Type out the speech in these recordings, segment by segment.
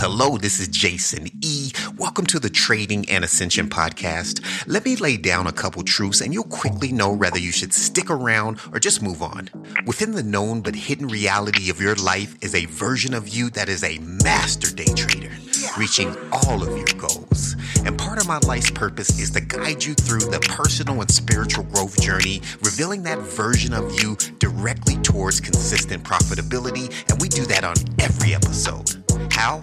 hello. This is Jason E. Welcome to the Trading and Ascension podcast. Let me lay down a couple truths and you'll quickly know whether you should stick around or just move on. Within the known but hidden reality of your life is a version of you that is a master day trader, reaching all of your goals. And part of my life's purpose is to guide you through the personal and spiritual growth journey, revealing that version of you directly towards consistent profitability. And we do that on every episode. How?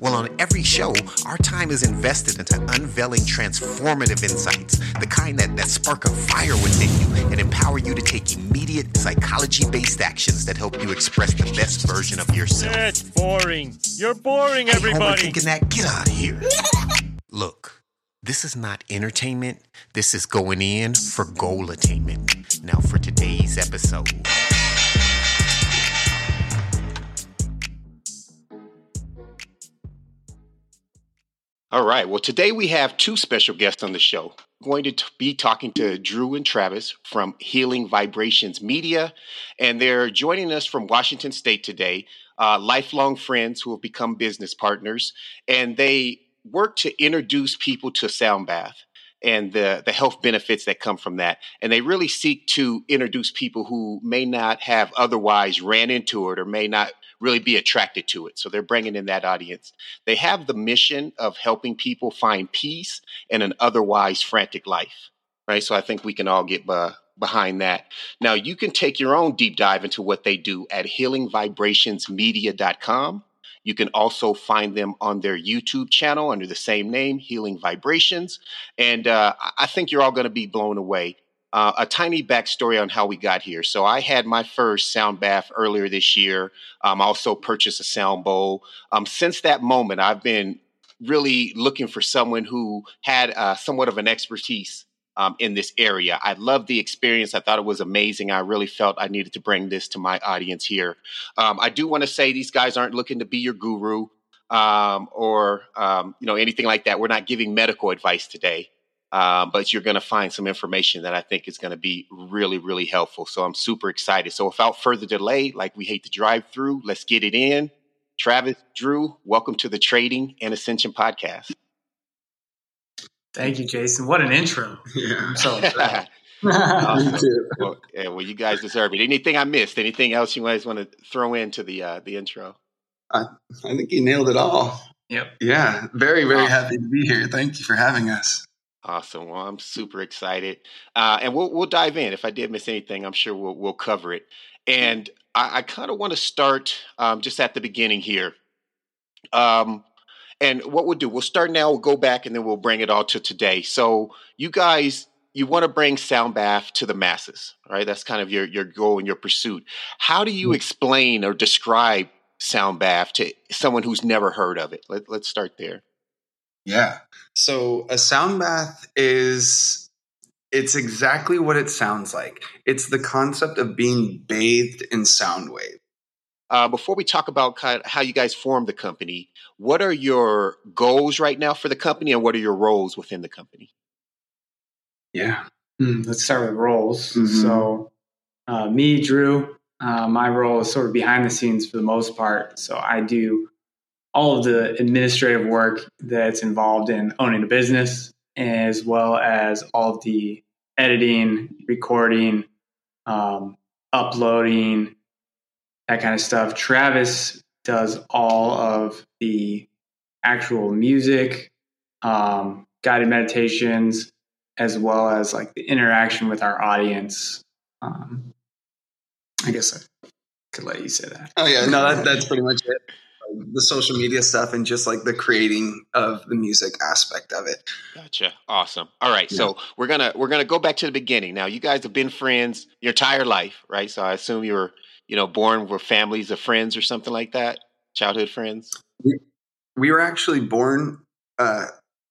Well, on every show, our time is invested into unveiling transformative insights, the kind that, that spark a fire within you and empower you to take immediate psychology based actions that help you express the best version of yourself. That's boring. You're boring, everybody. Hey, thinking that, get out of here. Look, this is not entertainment. This is going in for goal attainment. Now, for today's episode. All right. Well, today we have two special guests on the show. Going to t- be talking to Drew and Travis from Healing Vibrations Media, and they're joining us from Washington State today. Uh, lifelong friends who have become business partners, and they work to introduce people to sound bath and the the health benefits that come from that. And they really seek to introduce people who may not have otherwise ran into it or may not really be attracted to it. So they're bringing in that audience. They have the mission of helping people find peace in an otherwise frantic life, right? So I think we can all get be- behind that. Now, you can take your own deep dive into what they do at healingvibrationsmedia.com. You can also find them on their YouTube channel under the same name, Healing Vibrations. And uh, I think you're all going to be blown away. Uh, a tiny backstory on how we got here. So I had my first sound bath earlier this year. Um, I also purchased a sound bowl. Um, since that moment, I've been really looking for someone who had uh, somewhat of an expertise um, in this area. I loved the experience. I thought it was amazing. I really felt I needed to bring this to my audience here. Um, I do want to say these guys aren't looking to be your guru um, or um, you know anything like that. We're not giving medical advice today. Uh, but you're going to find some information that I think is going to be really, really helpful. So I'm super excited. So without further delay, like we hate to drive through, let's get it in. Travis, Drew, welcome to the Trading and Ascension podcast. Thank you, Jason. What an intro. Yeah. I'm so impressed. Awesome. Me too. well, yeah, well, you guys deserve it. Anything I missed? Anything else you guys want to throw into the uh, the intro? I think you nailed it all. Yep. Yeah. Very, very Awesome. happy to be here. Thank you for having us. Awesome. Well, I'm super excited, uh, and we'll we'll dive in. If I did miss anything, I'm sure we'll we'll cover it. And I, I kind of want to start um, just at the beginning here. Um, and what we'll do, we'll start now. We'll go back, and then we'll bring it all to today. So, you guys, you want to bring sound bath to the masses, right? That's kind of your your goal and your pursuit. How do you explain or describe sound bath to someone who's never heard of it? Let, let's start there. Yeah. So a sound bath is it's exactly what it sounds like. It's the concept of being bathed in sound wave. Uh, before we talk about kind of how you guys formed the company, what are your goals right now for the company, and what are your roles within the company? Yeah. Hmm, let's start with roles. Mhm. So, uh, me, Drew, uh, my role is sort of behind the scenes for the most part. So, I do all of the administrative work that's involved in owning a business, as well as all of the editing, recording, um, uploading, that kind of stuff. Travis does all of the actual music, um, guided meditations, as well as like the interaction with our audience. Um, I guess I could let you say that. Oh yeah. No, that, that's pretty much it. The social media stuff and just like the creating of the music aspect of it. Gotcha. Awesome. All right. So we're gonna we're gonna go back to the beginning. Now, you guys have been friends your entire life, right? So I assume you were you know born with families of friends or something like that, childhood friends. We were actually born uh,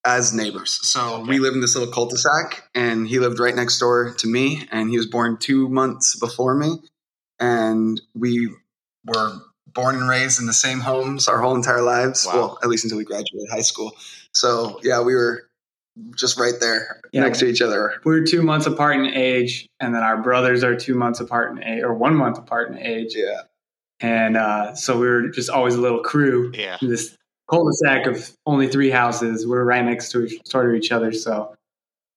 as neighbors. So Okay. we live in this little cul-de-sac, and he lived right next door to me, and he was born two months before me, and we were born and raised in the same homes our whole entire lives. Wow. Well, at least until we graduated high school. So yeah, we were just right there Yeah. next to each other. We're two months apart in age, and then our brothers are two months apart in age, or one month apart in age. Yeah. And uh, so we were just always a little crew. Yeah. This cul-de-sac of only three houses. We're right next to each, sort of each other, so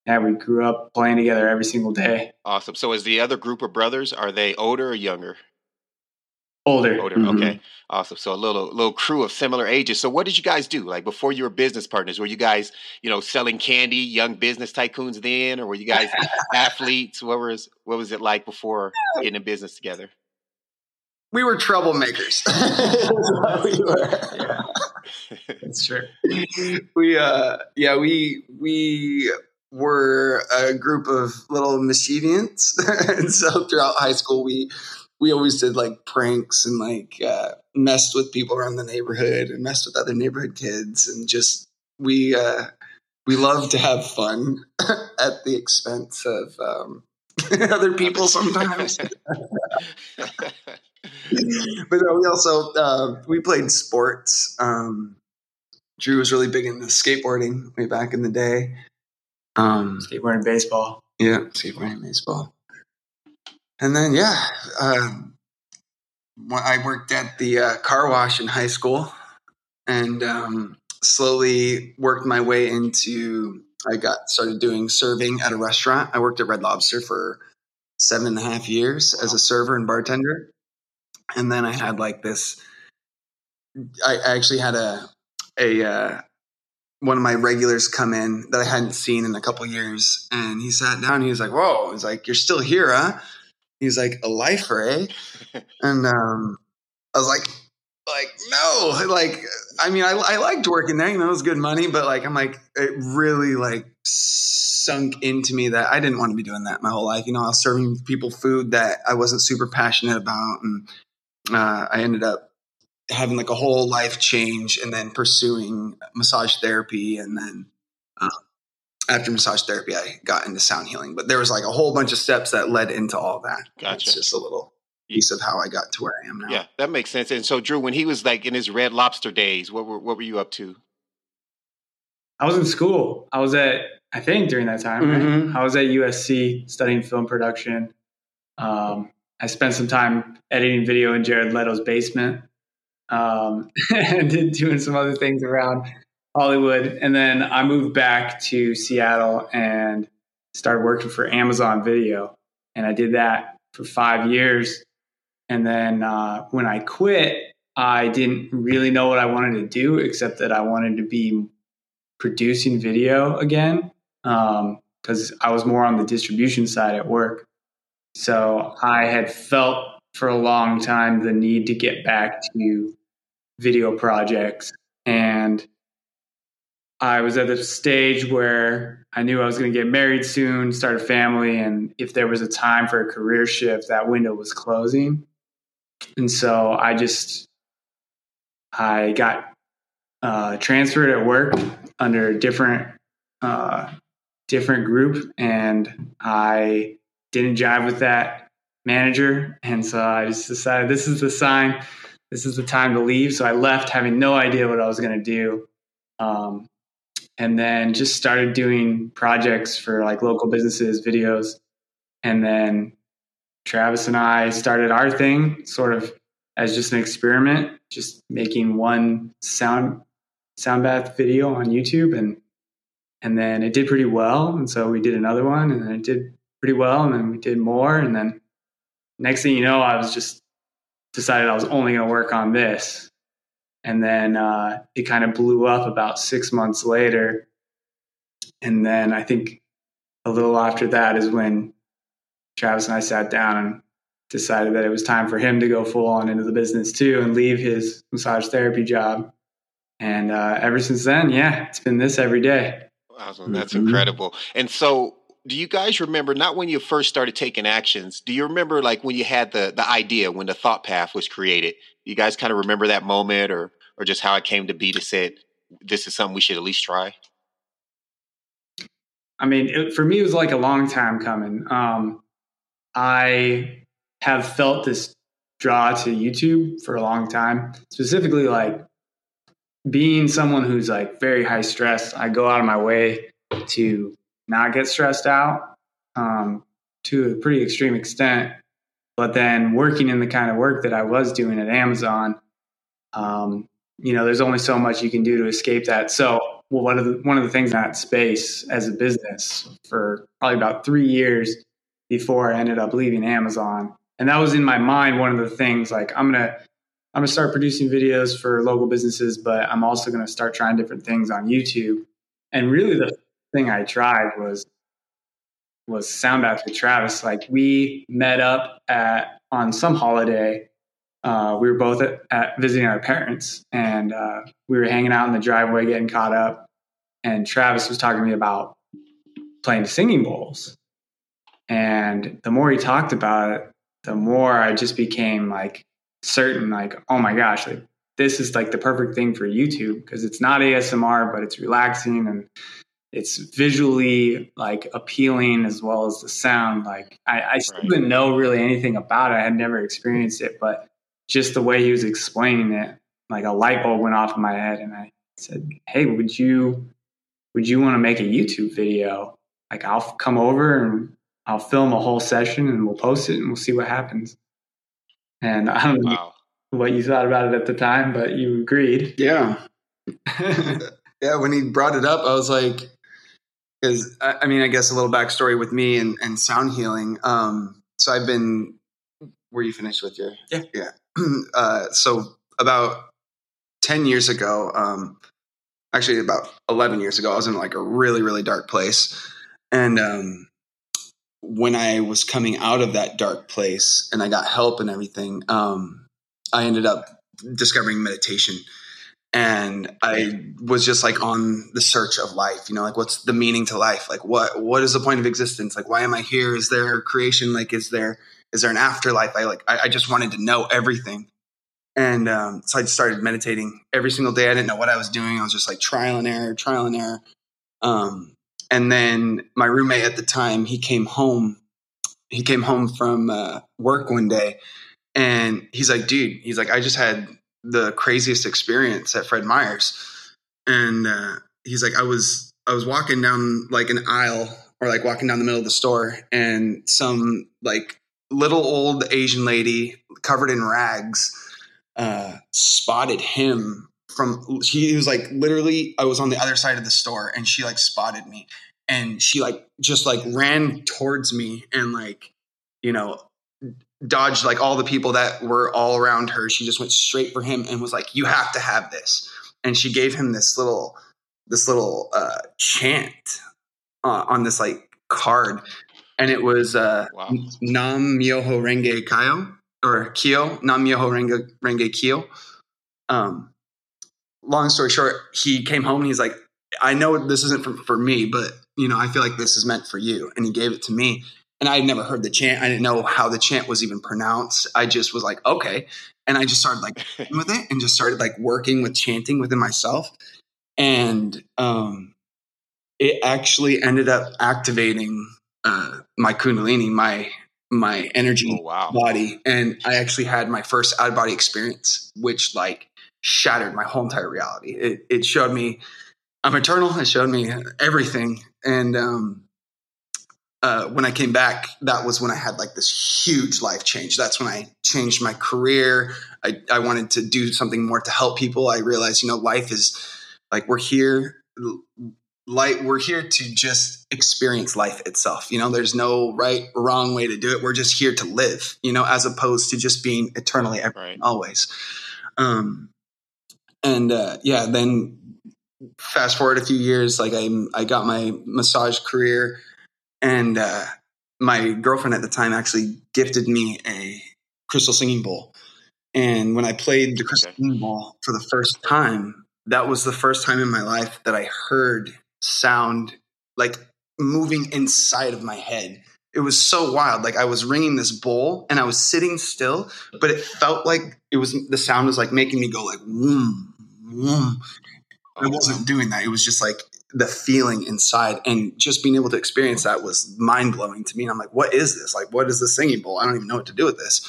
yeah, we grew up playing together every single day. Awesome. So, is the other group of brothers are they older or younger? Older. Older. Mhm. Okay. Awesome. So a little little crew of similar ages. So what did you guys do? Like before you were business partners, were you guys, you know, selling candy, young business tycoons then, or were you guys athletes? What was what was it like before getting in business together? We were troublemakers. That's we were. That's true. we uh yeah we we were a group of little mischievants and so throughout high school we we always did like pranks and like uh messed with people around the neighborhood and messed with other neighborhood kids and just we uh we love to have fun at the expense of um other people sometimes but we also uh, we played sports. Um, Drew was really big into skateboarding way back in the day. Um, Skateboarding, baseball. yeah, skateboarding, baseball, and then yeah, um, I worked at the uh, car wash in high school, and um, slowly worked my way into. I got started doing serving at a restaurant. I worked at Red Lobster for seven and a half years as a server and bartender and then I had like this. I, I actually had a a uh, one of my regulars come in that I hadn't seen in a couple years, and he sat down. he was like, "Whoa!" He's like, "You're still here, huh?" He's like, "A lifer, eh?" and um, I was like, "Like no, like I mean, I, I liked working there. You know, it was good money, but like I'm like it really like sunk into me that I didn't want to be doing that my whole life. You know, I was serving people food that I wasn't super passionate about, and uh, I ended up having like a whole life change and then pursuing massage therapy. And then uh, after massage therapy, I got into sound healing. But there was like a whole bunch of steps that led into all that. Gotcha. It's just a little piece of how I got to where I am now. Yeah, that makes sense. And so Drew, when he was like in his red lobster days, what were what were you up to? I was in school. I was at, I think during that time, right? Mhm. I was at USC studying film production. Um, I spent some time editing video in Jared Leto's basement um, and doing some other things around Hollywood. And then I moved back to Seattle and started working for Amazon Video. And I did that for five years. And then uh, when I quit, I didn't really know what I wanted to do, except that I wanted to be producing video again because I was more on the distribution side at work. So I had felt for a long time the need to get back to video projects. And I was at the stage where I knew I was going to get married soon, start a family. And if there was a time for a career shift, that window was closing. And so I just, I got uh, transferred at work under a different, uh, different group. And I didn't jive with that manager. And so I just decided this is the sign, this is the time to leave. So I left having no idea what I was going to do. Um, and then just started doing projects for like local businesses, videos. And then Travis and I started our thing sort of as just an experiment, just making one sound sound bath video on YouTube and and then it did pretty well. And so we did another one and then it did pretty well and then we did more and then next thing you know i was just decided i was only going to work on this and then uh, it kind of blew up about six months later and then i think a little after that is when travis and i sat down and decided that it was time for him to go full on into the business too and leave his massage therapy job and uh, ever since then yeah it's been this every day Awesome. That's Mhm. incredible. And so do you guys remember not when you first started taking actions? Do you remember like when you had the the idea when the thought path was created? You guys kind of remember that moment or or just how it came to be to say this is something we should at least try? I mean, it, for me, it was like a long time coming. Um, I have felt this draw to YouTube for a long time, specifically like being someone who's like very high stress. I go out of my way to not get stressed out um, to a pretty extreme extent. But then working in the kind of work that I was doing at Amazon, um, you know, there's only so much you can do to escape that. So, well, one of the one of the things in that space as a business for probably about three years before I ended up leaving Amazon, and that was in my mind. One of the things like I'm gonna I'm gonna start producing videos for local businesses, but I'm also gonna start trying different things on YouTube. And really, the thing I tried was was sound with Travis. Like we met up at on some holiday. Uh, we were both at, at, visiting our parents, and uh, we were hanging out in the driveway, getting caught up. And Travis was talking to me about playing singing bowls. And the more he talked about it, the more I just became like certain, like, oh my gosh, like this is like the perfect thing for YouTube because it's not ASMR, but it's relaxing and it's visually like appealing as well as the sound. Like I, I still right. didn't know really anything about it. I had never experienced it, but just the way he was explaining it, like a light bulb went off in my head, and I said, "Hey, would you would you want to make a YouTube video? Like I'll come over and I'll film a whole session and we'll post it and we'll see what happens." And I don't know what you thought about it at the time, but you agreed. Yeah. yeah, when he brought it up, I was like, because I, mean, I guess a little backstory with me and, and sound healing. Um, so I've been. Were you finished with your? Yeah, yeah. Uh, so about ten years ago, um, actually about eleven years ago, I was in like a really really dark place, and um, when I was coming out of that dark place and I got help and everything, um, I ended up discovering meditation and I was just like on the search of life, you know, like what's the meaning to life? Like what what is the point of existence? Like why am I here? Is there creation? Like is there is there an afterlife? I like I, I just wanted to know everything. And um, so I started meditating every single day. I didn't know what I was doing. I was just like trial and error, trial and error. Um, and then my roommate at the time, he came home. He came home from uh, work one day, and he's like, "Dude," he's like, "I just had the craziest experience at Fred Meyer's, and uh, he's like, I was I was walking down like an aisle or like walking down the middle of the store, and some like little old Asian lady covered in rags uh, spotted him from. He was like literally. I was on the other side of the store, and she like spotted me, and she like just like ran towards me and like you know dodged like all the people that were all around her. She just went straight for him and was like, "You have to have this." And she gave him this little this little uh, chant uh, on this like card, and it was uh, wow. Nam Myoho Renge Kyo or Kyo Nam Myoho Renge Renge Kyo. Um, long story short, he came home and he's like, "I know this isn't for, for me, but you know, I feel like this is meant for you." And he gave it to me and I had never heard the chant. I didn't know how the chant was even pronounced. I just was like, okay. And I just started like with it and just started like working with chanting within myself. And um, it actually ended up activating uh, my kundalini, my my energy oh, wow. body. And I actually had my first out of body experience, which like shattered my whole entire reality. It, it showed me I'm eternal. It showed me everything. And um, uh, when I came back, that was when I had like this huge life change. That's when I changed my career. I, I wanted to do something more to help people. I realized, you know, life is like we're here, like we're here to just experience life itself. You know, there's no right or wrong way to do it. We're just here to live. You know, as opposed to just being eternally right. always. Um, and uh, yeah, then fast forward a few years, like I I got my massage career and uh, my girlfriend at the time actually gifted me a crystal singing bowl. And when I played the crystal okay. singing bowl for the first time, that was the first time in my life that I heard sound like moving inside of my head. It was so wild. Like I was ringing this bowl and I was sitting still, but it felt like it was the sound was like making me go like whoom, whoom. I wasn't doing that. It was just like the feeling inside and just being able to experience that was mind blowing to me. And I'm like, what is this? Like, what is the singing bowl? I don't even know what to do with this.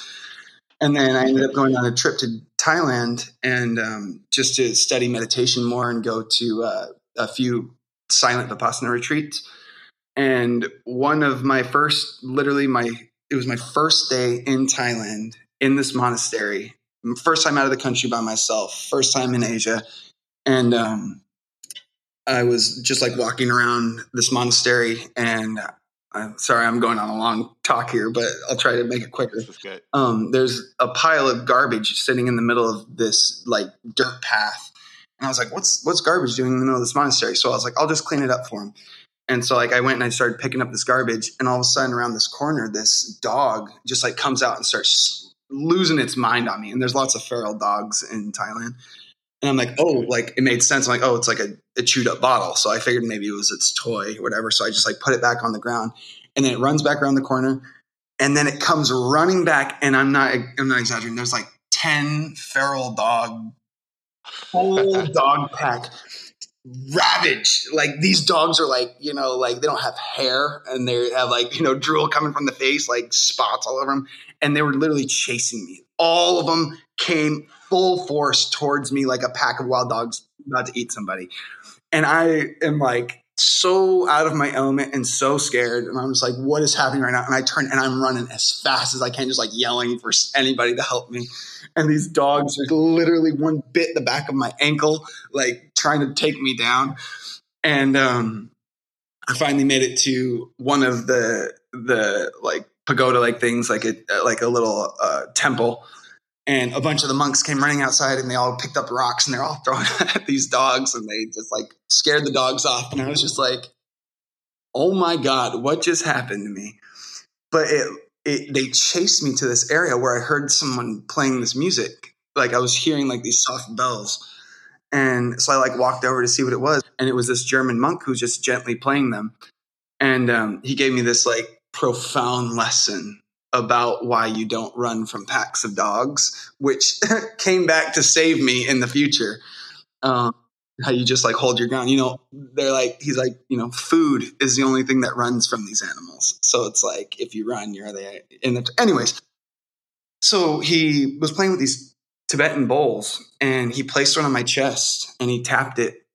And then I ended up going on a trip to Thailand and um, just to study meditation more and go to uh, a few silent vipassana retreats. And one of my first, literally my, it was my first day in Thailand in this monastery. first time out of the country by myself, first time in Asia, and um, I was just like walking around this monastery, and I'm sorry, I'm going on a long talk here, but I'll try to make it quicker. This is good. Um, there's a pile of garbage sitting in the middle of this like dirt path, and I was like, "What's what's garbage doing in the middle of this monastery?" So I was like, "I'll just clean it up for him." And so like I went and I started picking up this garbage, and all of a sudden around this corner, this dog just like comes out and starts losing its mind on me. And there's lots of feral dogs in Thailand. And I'm like, oh, like it made sense. I'm like, oh, it's like a, a chewed up bottle. So I figured maybe it was its toy, or whatever. So I just like put it back on the ground, and then it runs back around the corner, and then it comes running back. And I'm not, I'm not exaggerating. There's like ten feral dog, whole dog pack, ravaged. Like these dogs are like, you know, like they don't have hair, and they have like you know drool coming from the face, like spots all over them, and they were literally chasing me. All of them came full force towards me like a pack of wild dogs about to eat somebody. And I am like so out of my element and so scared. And I'm just like, what is happening right now? And I turn and I'm running as fast as I can, just like yelling for anybody to help me. And these dogs are literally one bit the back of my ankle, like trying to take me down. And um, I finally made it to one of the the like pagoda like things, like a like a little uh, temple and a bunch of the monks came running outside and they all picked up rocks and they're all throwing at these dogs and they just like scared the dogs off. And i was just like oh my god what just happened to me? But it, it they chased me to this area where i heard someone playing this music. Like i was hearing like these soft bells. And so i like walked over to see what it was. And it was this german monk who was just gently playing them. And um, he gave me this like profound lesson about why you don't run from packs of dogs, which came back to save me in the future. Um, how you just like hold your ground. You know, they're like, he's like, you know, food is the only thing that runs from these animals. So it's like, if you run, you're there. In the, anyways, so he was playing with these Tibetan bowls and he placed one on my chest and he tapped it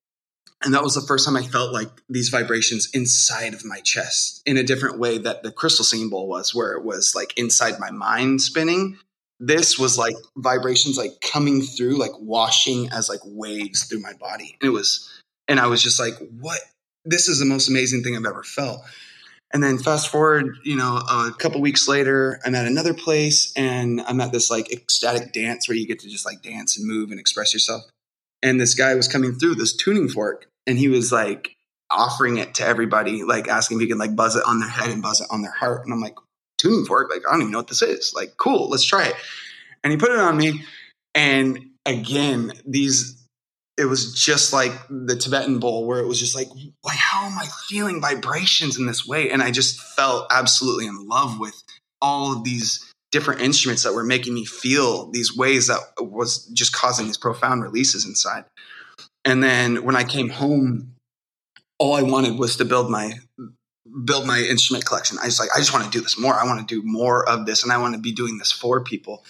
and that was the first time I felt like these vibrations inside of my chest in a different way that the crystal singing bowl was, where it was like inside my mind spinning. This was like vibrations like coming through, like washing as like waves through my body. And it was, and I was just like, what? This is the most amazing thing I've ever felt. And then fast forward, you know, a couple weeks later, I'm at another place and I'm at this like ecstatic dance where you get to just like dance and move and express yourself. And this guy was coming through this tuning fork and he was like offering it to everybody, like asking if he could like buzz it on their head and buzz it on their heart. And I'm like, tuning fork? Like, I don't even know what this is. Like, cool, let's try it. And he put it on me. And again, these it was just like the Tibetan bowl where it was just like, like, how am I feeling vibrations in this way? And I just felt absolutely in love with all of these different instruments that were making me feel these ways that was just causing these profound releases inside. And then when I came home, all I wanted was to build my build my instrument collection. I was like, I just want to do this more. I want to do more of this, and I want to be doing this for people.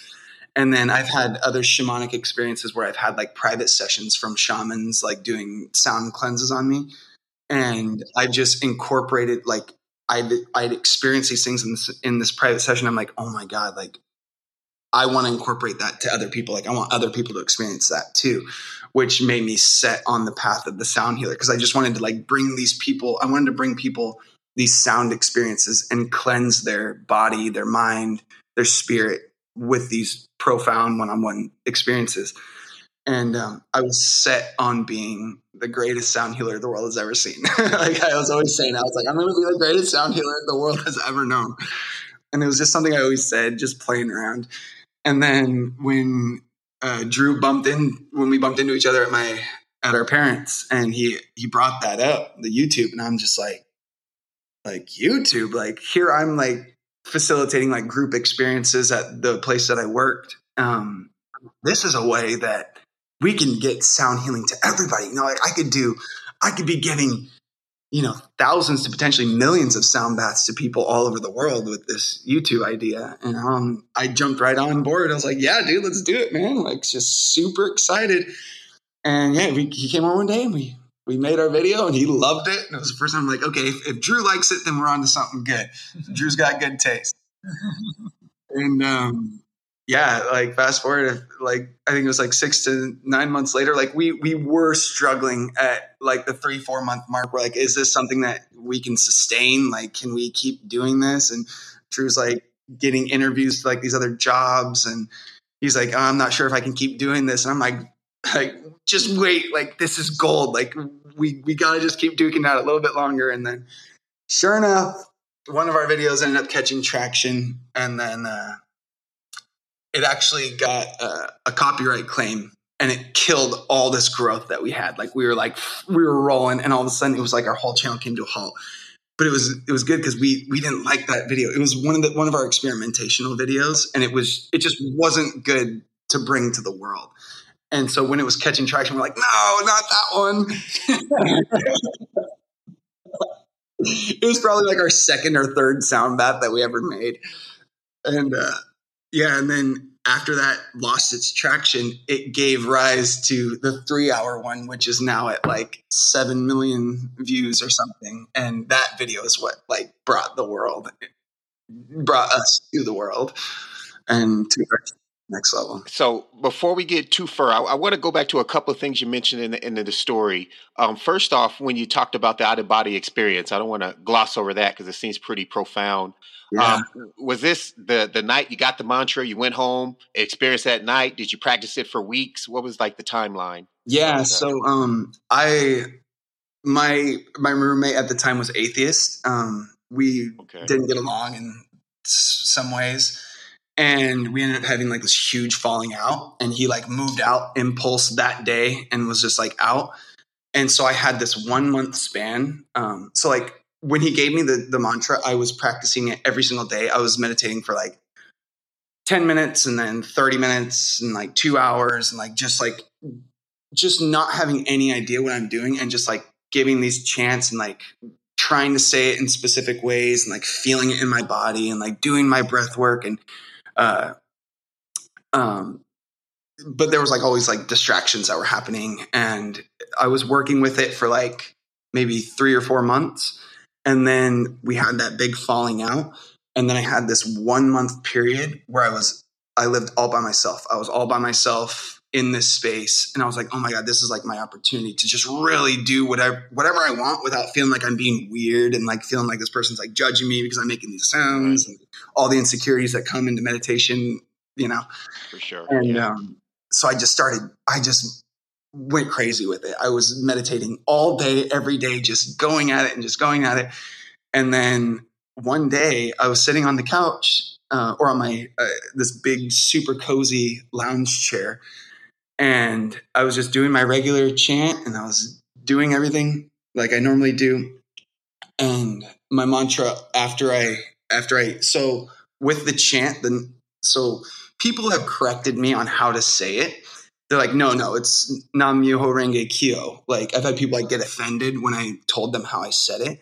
And then I've had other shamanic experiences where I've had like private sessions from shamans, like doing sound cleanses on me, and I just incorporated like I'd I'd experienced these things in this in this private session. I'm like, oh my god, like I want to incorporate that to other people. Like I want other people to experience that too, which made me set on the path of the sound healer because I just wanted to like bring these people. I wanted to bring people these sound experiences and cleanse their body, their mind, their spirit with these profound one-on-one experiences. And um, I was set on being the greatest sound healer the world has ever seen. like I was always saying, I was like, I'm going to be the greatest sound healer the world has ever known. And it was just something I always said, just playing around. And then when uh, Drew bumped in, when we bumped into each other at my at our parents, and he he brought that up, the YouTube, and I'm just like, like YouTube, like here I'm like facilitating like group experiences at the place that I worked. Um, this is a way that we can get sound healing to everybody. You know, like I could do, I could be giving you know thousands to potentially millions of sound baths to people all over the world with this YouTube idea. And um, I jumped right on board. I was like, "Yeah, dude, let's do it, man!" Like, just super excited. And yeah, we, he came on one day and we we made our video and he loved it. And it was the first time I'm like, okay, if, if Drew likes it, then we're on to something good. Drew's got good taste. and um, yeah, like fast forward, like I think it was like six to nine months later, like we we were struggling at like the three four month mark. We're like, is this something that we can sustain? Like, can we keep doing this? And Drew's like getting interviews to like these other jobs, and he's like, oh, I'm not sure if I can keep doing this. And I'm like, like just wait, like this is gold. Like we we gotta just keep duking out a little bit longer. And then, sure enough, one of our videos ended up catching traction, and then. uh it actually got uh, a copyright claim and it killed all this growth that we had. Like we were like we were rolling, and all of a sudden it was like our whole channel came to a halt. But it was it was good because we we didn't like that video. It was one of the one of our experimentational videos, and it was it just wasn't good to bring to the world. And so when it was catching traction, we're like, no, not that one. it was probably like our second or third sound bath that we ever made, and uh, yeah, and then after that lost its traction, it gave rise to the three hour one, which is now at like 7 million views or something. And that video is what like brought the world, brought us to the world and to our next level. So before we get too far, I, I want to go back to a couple of things you mentioned in the, end of the story. Um, first off, when you talked about the out of body experience, I don't want to gloss over that because it seems pretty profound. Yeah. Um, was this the the night you got the mantra? You went home, experienced that night. Did you practice it for weeks? What was like the timeline? Yeah. So um, I my my roommate at the time was atheist. Um, we okay. didn't get along in some ways, and we ended up having like this huge falling out. And he like moved out impulse that day and was just like out. And so I had this one month span. Um, so like when he gave me the, the mantra, I was practicing it every single day. I was meditating for like 10 minutes and then 30 minutes and like two hours and like just like just not having any idea what I'm doing and just like giving these chants and like trying to say it in specific ways and like feeling it in my body and like doing my breath work and uh um but there was like always like distractions that were happening and I was working with it for like maybe 3 or 4 months and then we had that big falling out. And then I had this one month period where I was, I lived all by myself. I was all by myself in this space. And I was like, oh my God, this is like my opportunity to just really do whatever, whatever I want without feeling like I'm being weird and like feeling like this person's like judging me because I'm making these sounds and all the insecurities that come into meditation, you know? For sure. And, yeah. um, so I just started, I just went crazy with it. I was meditating all day, every day, just going at it and just going at it. And then one day I was sitting on the couch uh, or on my uh, this big super cozy lounge chair, and I was just doing my regular chant, and I was doing everything like I normally do. And my mantra after I after I so with the chant, then so people have corrected me on how to say it they're like, no, no, it's Nam Myoho Renge Kyo. Like I've had people like get offended when I told them how I said it.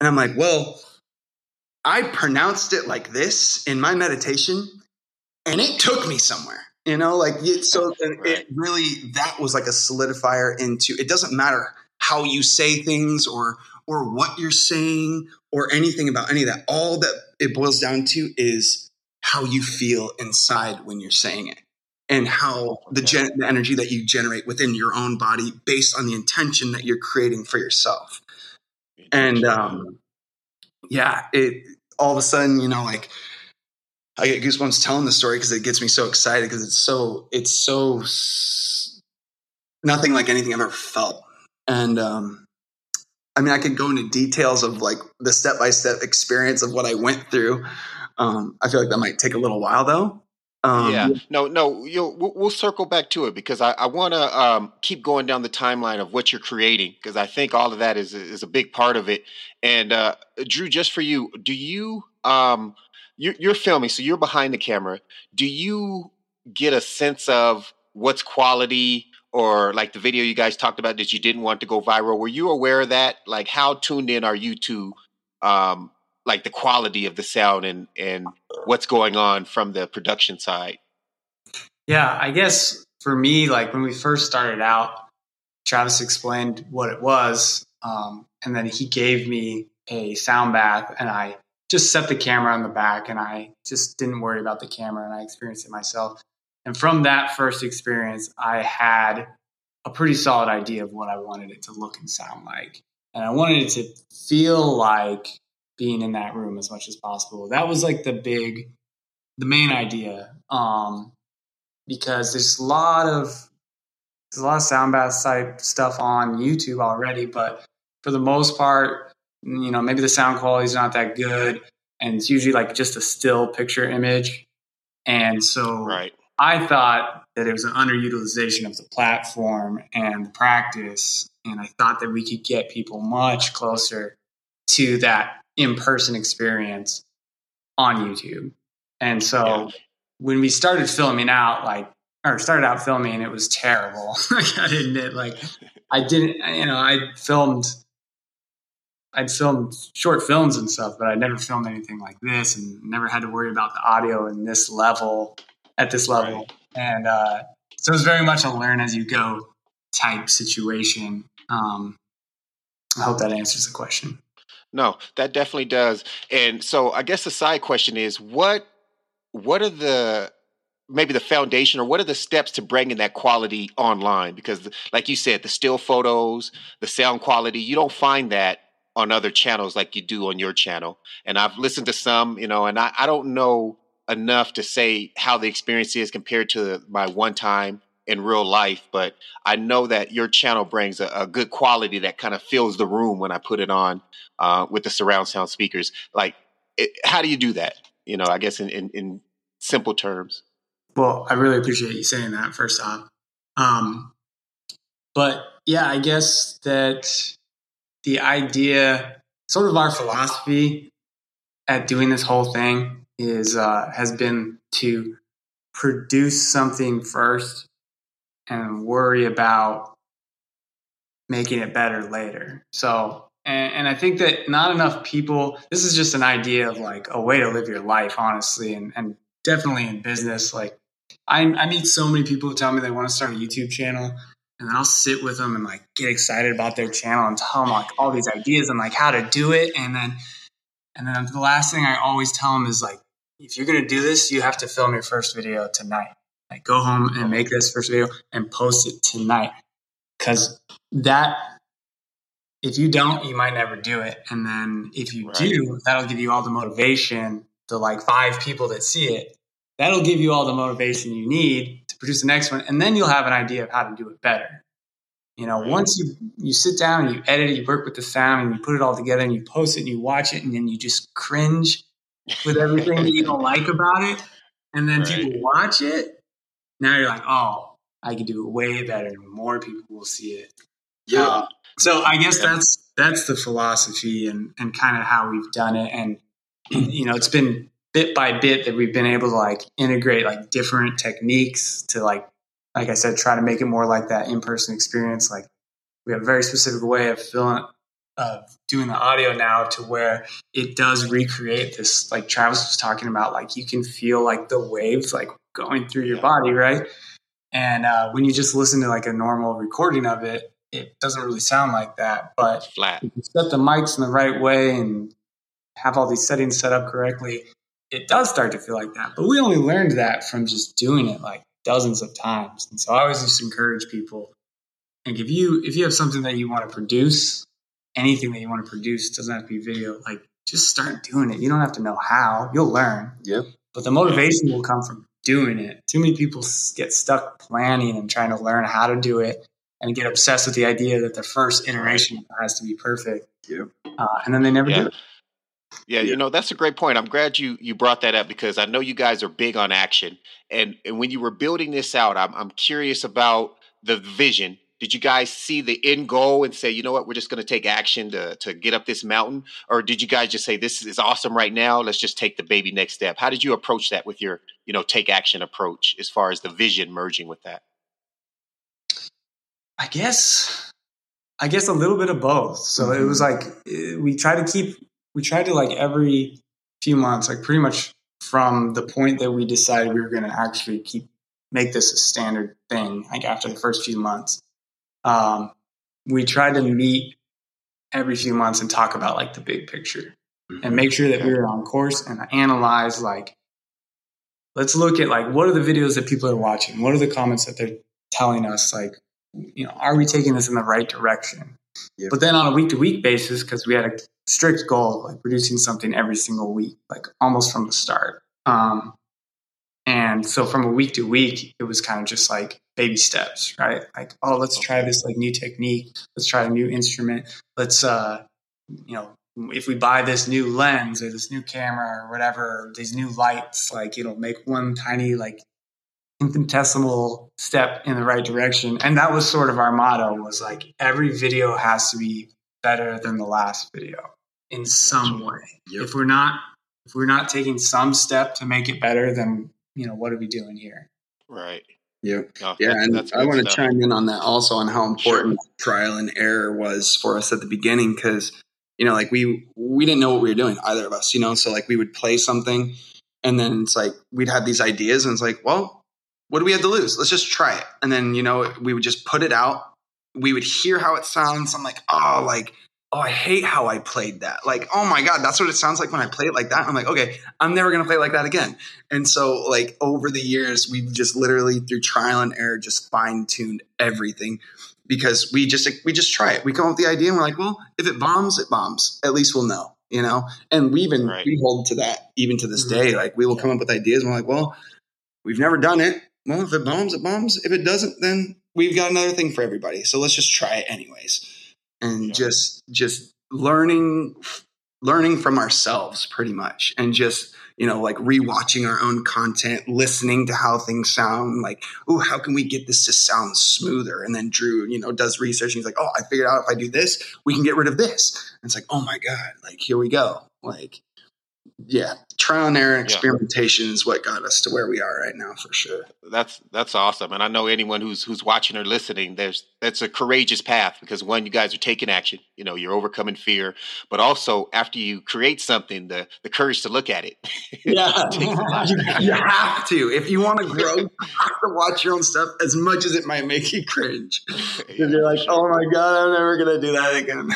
And I'm like, well, I pronounced it like this in my meditation and it took me somewhere. You know, like it, so it really that was like a solidifier into it doesn't matter how you say things or or what you're saying or anything about any of that. All that it boils down to is how you feel inside when you're saying it and how the, gen- the energy that you generate within your own body based on the intention that you're creating for yourself. And um, yeah, it all of a sudden, you know, like I get goosebumps telling the story because it gets me so excited because it's so it's so nothing like anything I've ever felt. And um, I mean, I could go into details of like the step by step experience of what I went through. Um, I feel like that might take a little while though. Um, yeah, no, no, you'll, we'll, we'll circle back to it because I, I want to um, keep going down the timeline of what you're creating because I think all of that is is a big part of it. And uh, Drew, just for you, do you um, you're, you're filming, so you're behind the camera. Do you get a sense of what's quality or like the video you guys talked about that you didn't want to go viral? Were you aware of that? Like, how tuned in are you to um, like the quality of the sound and and what's going on from the production side yeah i guess for me like when we first started out travis explained what it was um, and then he gave me a sound bath and i just set the camera on the back and I just didn't worry about the camera and I experienced it myself. And from that first experience, I had a pretty solid idea of what I wanted it to look and sound like. And I wanted it to feel like being in that room as much as possible. That was like the big, the main idea. Um, because there's a lot of there's a lot of sound bath type stuff on YouTube already, but for the most part, you know, maybe the sound quality is not that good, and it's usually like just a still picture image. And so, right. I thought that it was an underutilization of the platform and the practice, and I thought that we could get people much closer to that in-person experience on YouTube. And so, yeah. when we started filming out, like or started out filming, it was terrible. I gotta admit, like I didn't, you know, I filmed I'd filmed short films and stuff, but I never filmed anything like this and never had to worry about the audio in this level at this level. Right. And uh, so it was very much a learn as you go type situation. Um, I hope that answers the question. No, that definitely does. And so I guess the side question is what what are the maybe the foundation or what are the steps to bringing that quality online because like you said the still photos the sound quality you don't find that on other channels like you do on your channel. And I've listened to some, you know, and I, I don't know enough to say how the experience is compared to my one time in real life, but I know that your channel brings a, a good quality that kind of fills the room when I put it on uh, with the surround sound speakers. Like, it, how do you do that? You know, I guess in, in, in, simple terms. Well, I really appreciate you saying that first off. Um, but yeah, I guess that the idea, sort of our philosophy at doing this whole thing is uh, has been to produce something first and worry about making it better later. So, and, and, I think that not enough people, this is just an idea of like a way to live your life, honestly, and, and definitely in business. Like, I, I meet so many people who tell me they want to start a YouTube channel and then I'll sit with them and like get excited about their channel and tell them like all these ideas and like how to do it. And then, and then the last thing I always tell them is like, if you're gonna do this, you have to film your first video tonight. Like go home and make this first video and post it tonight. Cause that, if you don't, you might never do it. And then if you right. do, that'll give you all the motivation. The like five people that see it, that'll give you all the motivation you need to produce the next one, and then you'll have an idea of how to do it better. You know, once you you sit down and you edit it, you work with the sound, and you put it all together, and you post it, and you watch it, and then you just cringe with everything that you don't like about it, and then right. people watch it. Now you're like, oh, I can do it way better, and more people will see it. Yeah. Uh, so I guess that's that's the philosophy and and kind of how we've done it, and you know, it's been bit by bit that we've been able to like integrate like different techniques to like like I said, try to make it more like that in person experience. Like we have a very specific way of filling of doing the audio now to where it does recreate this like Travis was talking about, like you can feel like the waves like going through your body, right? And uh, when you just listen to like a normal recording of it, it doesn't really sound like that. But flat. If you set the mics in the right way and have all these settings set up correctly, it does start to feel like that. But we only learned that from just doing it like dozens of times. And so I always just encourage people. Like if you if you have something that you want to produce, anything that you want to produce doesn't have to be video. Like just start doing it. You don't have to know how. You'll learn. Yep. But the motivation will come from doing it. Too many people get stuck planning and trying to learn how to do it and get obsessed with the idea that the first iteration has to be perfect. Yep. Uh, and then they never yeah. do it. Yeah, you know that's a great point. I'm glad you you brought that up because I know you guys are big on action, and and when you were building this out, I'm I'm curious about the vision. Did you guys see the end goal and say, you know what, we're just going to take action to to get up this mountain, or did you guys just say this is awesome right now? Let's just take the baby next step. How did you approach that with your you know take action approach as far as the vision merging with that? I guess I guess a little bit of both. So mm-hmm. it was like eh, we try to keep we tried to like every few months, like pretty much from the point that we decided we were going to actually keep make this a standard thing, like after the first few months, um, we try to meet every few months and talk about like the big picture. and make sure that we are on course and analyze like let's look at like what are the videos that people are watching? What are the comments that they're telling us? Like you know are we taking this in the right direction? Yep. but then on a week to week basis because we had a strict goal of like producing something every single week like almost from the start. Um, and so from a week to week it was kind of just like baby steps right like oh let's try this like new technique let's try a new instrument let's uh you know if we buy this new lens or this new camera or whatever, these new lights, like it'll make one tiny like infinitesimal step in the right direction. And that was sort of our motto was like every video has to be better than the last video in some way. Yep. If we're not if we're not taking some step to make it better, then you know what are we doing here? Right. Yep. No, Yeah, that's- and that's I want to chime in on that also on how important trial and error was for us at the beginning because you know, like we we didn't know what we were doing either of us, you know. So like we would play something, and then it's like we'd have these ideas, and it's like, well, what do we have to lose? Let's just try it, and then you know we would just put it out. We would hear how it sounds. I'm like, oh, like oh, I hate how I played that. Like, oh my god, that's what it sounds like when I play it like that. I'm like, okay, I'm never gonna play it like that again. And so, like over the years, we've just literally through trial and error, just fine tuned everything because we just we just try it. We come up with the idea and we're like, well, if it bombs, it bombs. At least we'll know, you know. And we even Right. we hold to that even to this Mhm. day. Like we will come up with ideas and we're like, well, we've never done it. Well, if it bombs, it bombs. If it doesn't, then we've got another thing for everybody. So let's just try it anyways. And Yeah. just just learning learning from ourselves pretty much and just you know like rewatching our own content listening to how things sound like oh how can we get this to sound smoother? And then drew you know does research and he's like oh i figured out if i do this we can get rid of this. And it's like oh my god like here we go. Like yeah trial and error and Yeah. experimentation is what got us to where we are right now for sure That's that's awesome, and I know anyone who's who's watching or listening, there's that's a courageous path because one, you guys are taking action. You know, you're overcoming fear, but also after you create something, the the courage to look at it. Yeah, you, you have to. If you want to grow, you have to watch your own stuff as much as it might make you cringe. Yeah, Because you're like, sure. oh my god, I'm never gonna do that again.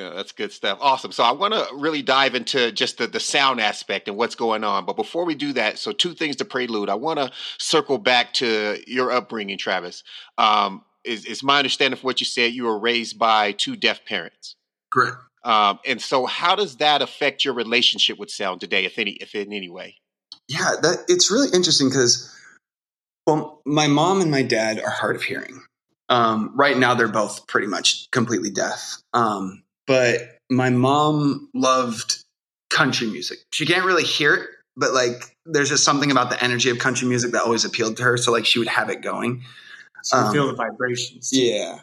Yeah, that's good stuff. Awesome. So I want to really dive into just the, the sound aspect and what's going on. But before we do that, so two things to prelude. I want to circle back to your upbringing, Travis. Um, is, is my understanding from what you said you were raised by two deaf parents. Correct. Um, and so how does that affect your relationship with sound today, if any, if in any way? Yeah, that it's really interesting because, well, my mom and my dad are hard of hearing. Um, right now, they're both pretty much completely deaf. Um, but my mom loved country music. She can't really hear it, but like, there's just something about the energy of country music that always appealed to her. So like, she would have it going. So Um, feel the vibrations. Yeah.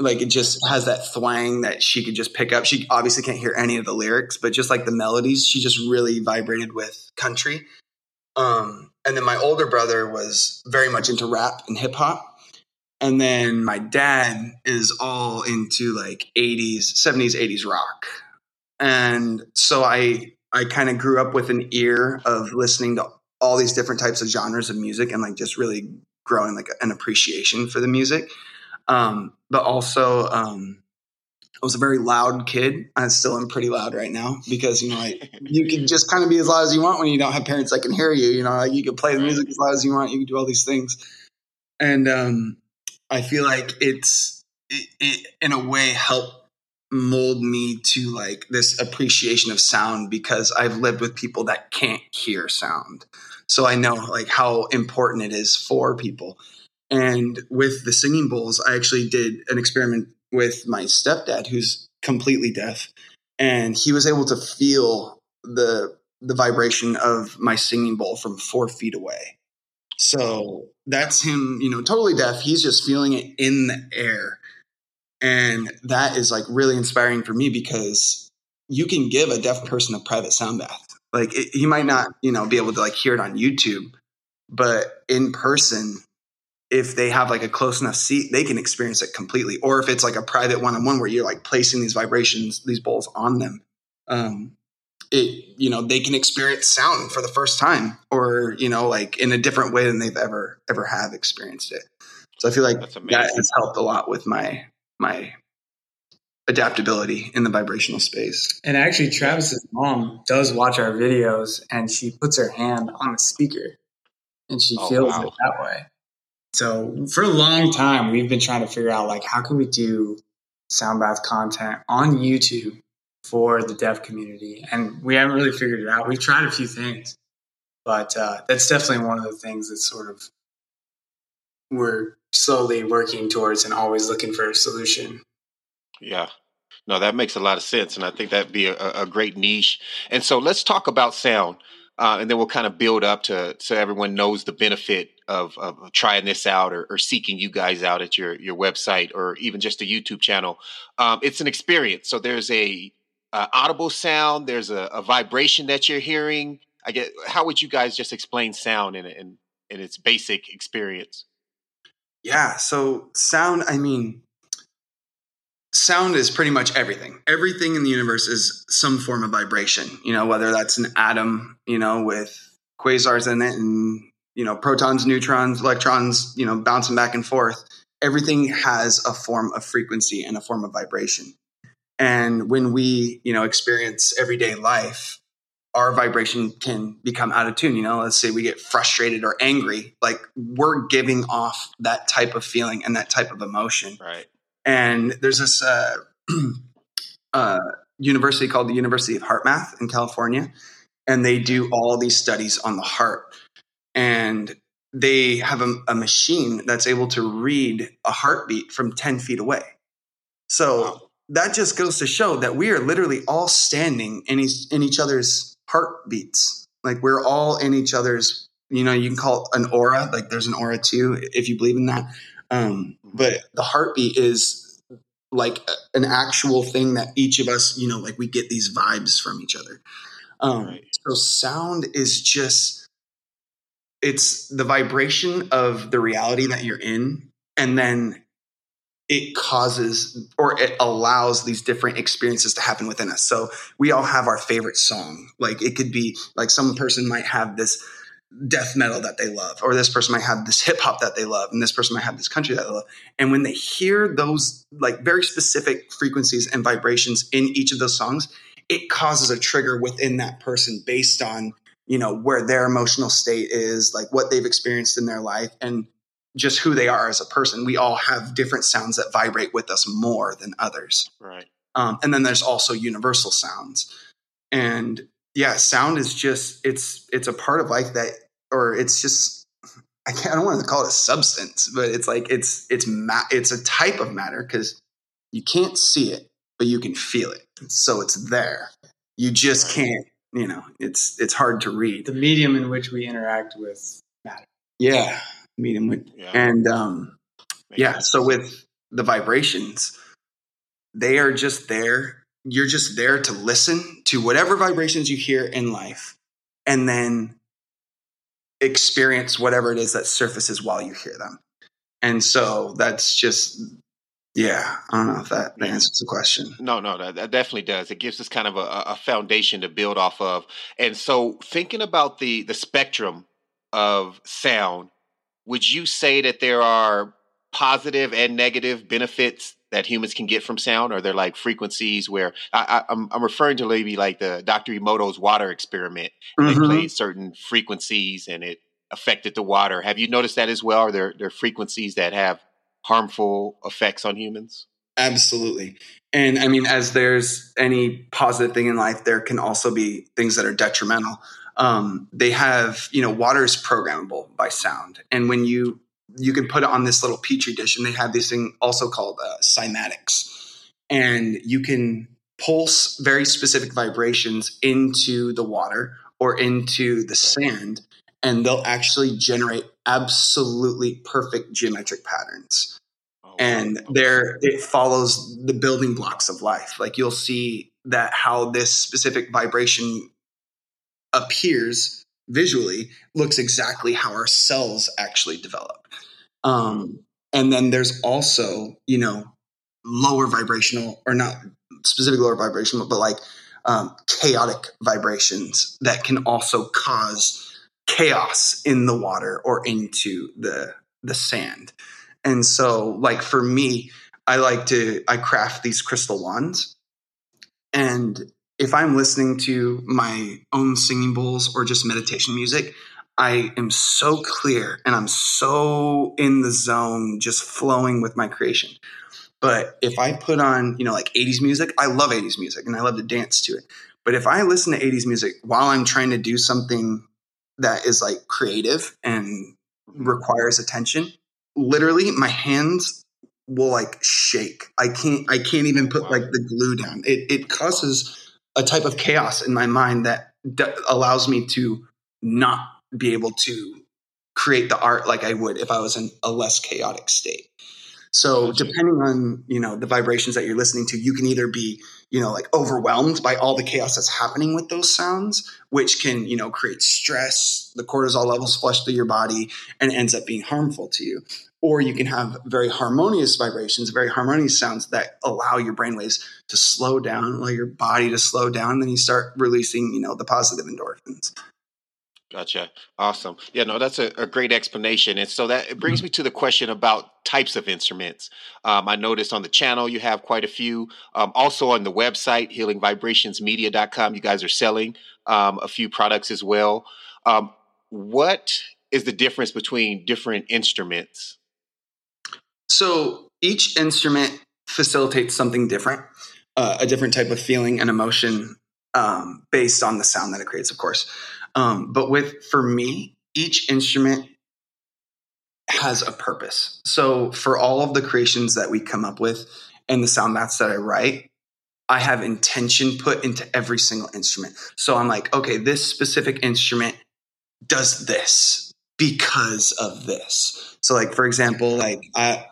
Like it just has that thwang that she could just pick up. She obviously can't hear any of the lyrics, but just like the melodies, she just really vibrated with country. Um, and then my older brother was very much into rap and hip hop. And then my dad is all into like 80s, 70s, 80s rock. And so I I kind of grew up with an ear of listening to all these different types of genres of music and like just really growing like an appreciation for the music. Um, but also, um, I was a very loud kid. I still am pretty loud right now because you know, like you can just kind of be as loud as you want when you don't have parents that can hear you. You know, like you can play the music as loud as you want. You can do all these things, and um, I feel like it's it, it in a way helped mold me to like this appreciation of sound because I've lived with people that can't hear sound. So I know like how important it is for people. And with the singing bowls, I actually did an experiment with my stepdad who's completely deaf and he was able to feel the the vibration of my singing bowl from four feet away. So that's him, you know, totally deaf. He's just feeling it in the air. And that is like really inspiring for me because you can give a deaf person a private sound bath. Like it, he might not, you know, be able to like hear it on YouTube, but in person, if they have like a close enough seat, they can experience it completely. Or if it's like a private one on one where you're like placing these vibrations, these bowls on them, um, it you know they can experience sound for the first time, or you know like in a different way than they've ever ever have experienced it. So I feel like That's that amazing. has helped a lot with my my adaptability in the vibrational space. And actually, Travis's mom does watch our videos and she puts her hand on the speaker and she Oh, feels wow. it that way. So for a long time, we've been trying to figure out like how can we do sound bath content on YouTube for the deaf community, and we haven't really figured it out. We've tried a few things, but uh, that's definitely one of the things that sort of we're slowly working towards and always looking for a solution. Yeah. No, that makes a lot of sense. And I think that'd be a, a great niche. And so let's talk about sound. Uh, and then we'll kind of build up to so everyone knows the benefit of, of trying this out or, or seeking you guys out at your, your website or even just a YouTube channel. Um, it's an experience. So there's a uh, audible sound, there's a, a vibration that you're hearing. I get. How would you guys just explain sound in in, in its basic experience? Yeah. So sound, I mean, sound is pretty much everything. Everything in the universe is some form of vibration, you know, whether that's an atom, you know, with quasars in it and, you know, protons, neutrons, electrons, you know, bouncing back and forth. Everything has a form of frequency and a form of vibration. And when we, you know, experience everyday life, our vibration can become out of tune. You know, let's say we get frustrated or angry, like we're giving off that type of feeling and that type of emotion. Right. And there's this uh, uh, university called the University of HeartMath in California, and they do all these studies on the heart. And they have a, a machine that's able to read a heartbeat from 10 feet away. So Wow. That just goes to show that we are literally all standing in each, in each other's heartbeats. Like we're all in each other's, you know, you can call it an aura, like there's an aura too, if you believe in that. Um, but the heartbeat is like an actual thing that each of us, you know, like we get these vibes from each other. Um, Right. So sound is just, it's the vibration of the reality that you're in. And then it causes or it allows these different experiences to happen within us. So we all have our favorite song. Like it could be like some person might have this death metal that they love, or this person might have this hip hop that they love, and this person might have this country that they love. And when they hear those like very specific frequencies and vibrations in each of those songs, it causes a trigger within that person based on you know where their emotional state is, like what they've experienced in their life, and just who they are as a person. We all have different sounds that vibrate with us more than others. Right. Um, and then there's also universal sounds. And yeah, sound is just it's it's a part of life that or it's just I can't I don't want to call it a substance, but it's like it's it's ma- it's a type of matter because you can't see it, but you can feel it. So it's there. You just Right. can't, you know, it's it's hard to read. The medium in which we interact with matter. Yeah. Medium with Yeah. and um Makes yeah sense. so with the vibrations they are just there you're just there to listen to whatever vibrations you hear in life and then experience whatever it is that surfaces while you hear them and so that's just yeah i don't know if that answers the question No, no, that, that definitely does. It gives us kind of a, a foundation to build off of. And so, thinking about the the spectrum of sound, would you say that there are positive and negative benefits that humans can get from sound? Are there like frequencies where I, I, I'm, I'm referring to maybe like the Dr. Emoto's water experiment? They Mhm. played certain frequencies and it affected the water. Have you noticed that as well? Are there there frequencies that have harmful effects on humans? Absolutely. And I mean, as there's any positive thing in life, there can also be things that are detrimental. Um, they have, you know, water is programmable by sound. And when you, you can put it on this little petri dish and they have this thing also called uh, cymatics. And you can pulse very specific vibrations into the water or into the sand, and they'll actually generate absolutely perfect geometric patterns Oh, and okay. there it follows the building blocks of life like you'll see that how this specific vibration appears visually looks exactly how our cells actually develop. Um, and then there's also you know lower vibrational or not specific lower vibrational but like um, chaotic vibrations that can also cause chaos in the water or into the the sand. And so, like for me, I like to I craft these crystal wands, and if I'm listening to my own singing bowls or just meditation music, I am so clear and I'm so in the zone, just flowing with my creation. But if I put on, you know, like 80s music, I love 80s music and I love to dance to it. But if I listen to 80s music while I'm trying to do something that is like creative and requires attention, literally my hands will like shake. I can't I can't even put like the glue down. It it causes a type of chaos in my mind that d- allows me to not be able to create the art like I would if I was in a less chaotic state. So depending on, you know, the vibrations that you're listening to, you can either be, you know, like overwhelmed by all the chaos that's happening with those sounds, which can, you know, create stress, the cortisol levels flush through your body and ends up being harmful to you. Or you can have very harmonious vibrations, very harmonious sounds that allow your brainwaves to slow down, allow your body to slow down, and then you start releasing, you know, the positive endorphins. Gotcha. Awesome. Yeah, no, that's a, a great explanation. And so that it brings me to the question about types of instruments. Um, I noticed on the channel you have quite a few. Um, also on the website, healingvibrationsmedia.com, you guys are selling um, a few products as well. Um, what is the difference between different instruments? So each instrument facilitates something different, uh, a different type of feeling and emotion um, based on the sound that it creates, of course. Um, but with for me, each instrument has a purpose. So for all of the creations that we come up with and the sound baths that I write, I have intention put into every single instrument. So I'm like, okay, this specific instrument does this because of this. So like for example, like I,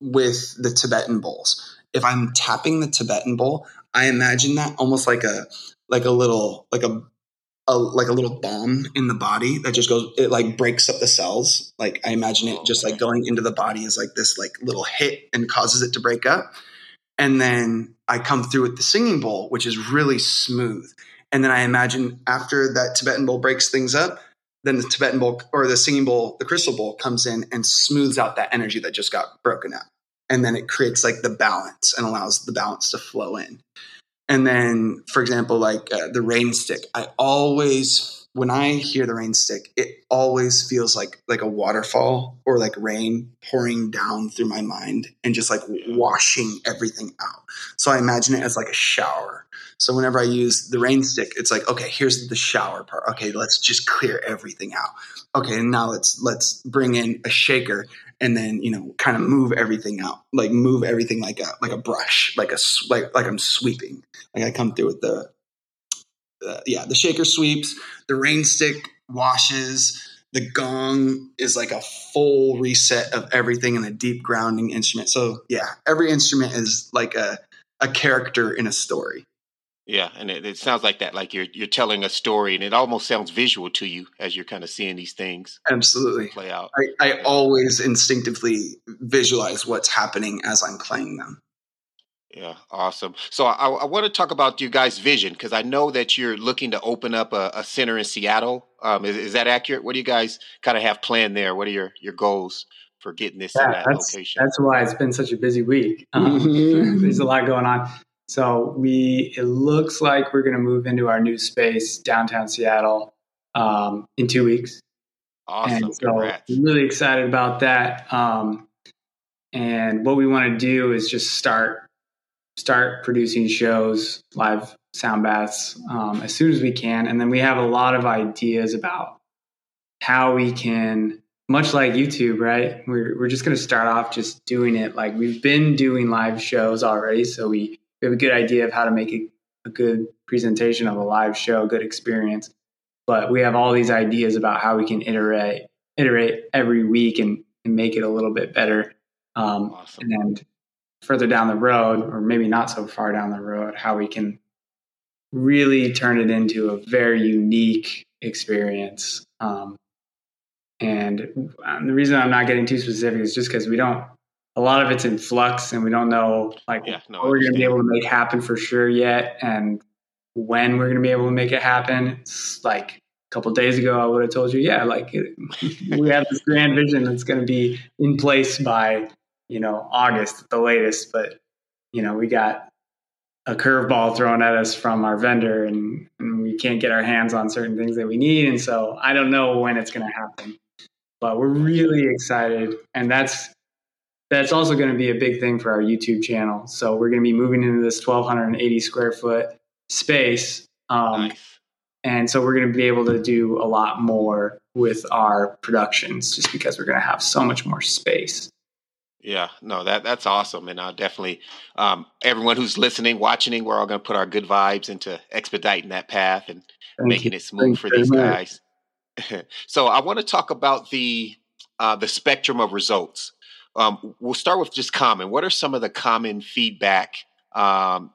with the Tibetan bowls, if I'm tapping the Tibetan bowl, I imagine that almost like a like a little like a a like a little bomb in the body that just goes it like breaks up the cells. Like i imagine it just like going into the body is like this like little hit and causes it to break up. And then i come through with the singing bowl which is really smooth. And then i imagine after that tibetan bowl breaks things up then the tibetan bowl or the singing bowl the crystal bowl comes in and smooths out that energy that just got broken up and then it creates like the balance and allows the balance to flow in and then, for example, like uh, the rain stick, I always, when I hear the rain stick, it always feels like like a waterfall or like rain pouring down through my mind and just like washing everything out. So I imagine it as like a shower. So whenever I use the rain stick, it's like, okay, here's the shower part. Okay, let's just clear everything out. Okay, and now let's let's bring in a shaker and then you know kind of move everything out like move everything like a like a brush like a like like i'm sweeping like i come through with the uh, yeah the shaker sweeps the rain stick washes the gong is like a full reset of everything and a deep grounding instrument so yeah every instrument is like a a character in a story yeah, and it, it, sounds like that, like you're you're telling a story, and it almost sounds visual to you as you're kind of seeing these things absolutely play out. I, I always instinctively visualize what's happening as I'm playing them. Yeah, awesome. So I, I want to talk about you guys' vision because I know that you're looking to open up a, a center in Seattle. Um, is, is, that accurate? What do you guys kind of have planned there? What are your your goals for getting this yeah, in that that's, location? That's why it's been such a busy week. Um, there's a lot going on. So we it looks like we're going to move into our new space downtown Seattle um, in two weeks. Awesome! And so I'm really excited about that. Um, and what we want to do is just start start producing shows, live sound baths um, as soon as we can, and then we have a lot of ideas about how we can much like YouTube, right? We're, we're just going to start off just doing it like we've been doing live shows already. So we we have a good idea of how to make a, a good presentation of a live show, a good experience. But we have all these ideas about how we can iterate iterate every week and, and make it a little bit better. Um, awesome. And further down the road, or maybe not so far down the road, how we can really turn it into a very unique experience. Um, and the reason I'm not getting too specific is just because we don't a lot of it's in flux and we don't know like yeah, no, what we're going to be able to make happen for sure yet and when we're going to be able to make it happen it's like a couple days ago i would have told you yeah like it, we have this grand vision that's going to be in place by you know, August at the latest. But, you know, we got a curveball thrown at us from our vendor and, and we can't get our hands on certain things that we need. And so I don't know when it's going to happen, but we're really excited. And that's, that's also going to be a big thing for our YouTube channel. So we're going to be moving into this 1280 square foot space. Um, nice. And so we're going to be able to do a lot more with our productions just because we're going to have so much more space. Yeah, no, that that's awesome, and I'll definitely um, everyone who's listening, watching, we're all going to put our good vibes into expediting that path and Thank making you. it smooth Thank for these guys. so I want to talk about the uh, the spectrum of results. Um, we'll start with just common. What are some of the common feedback um,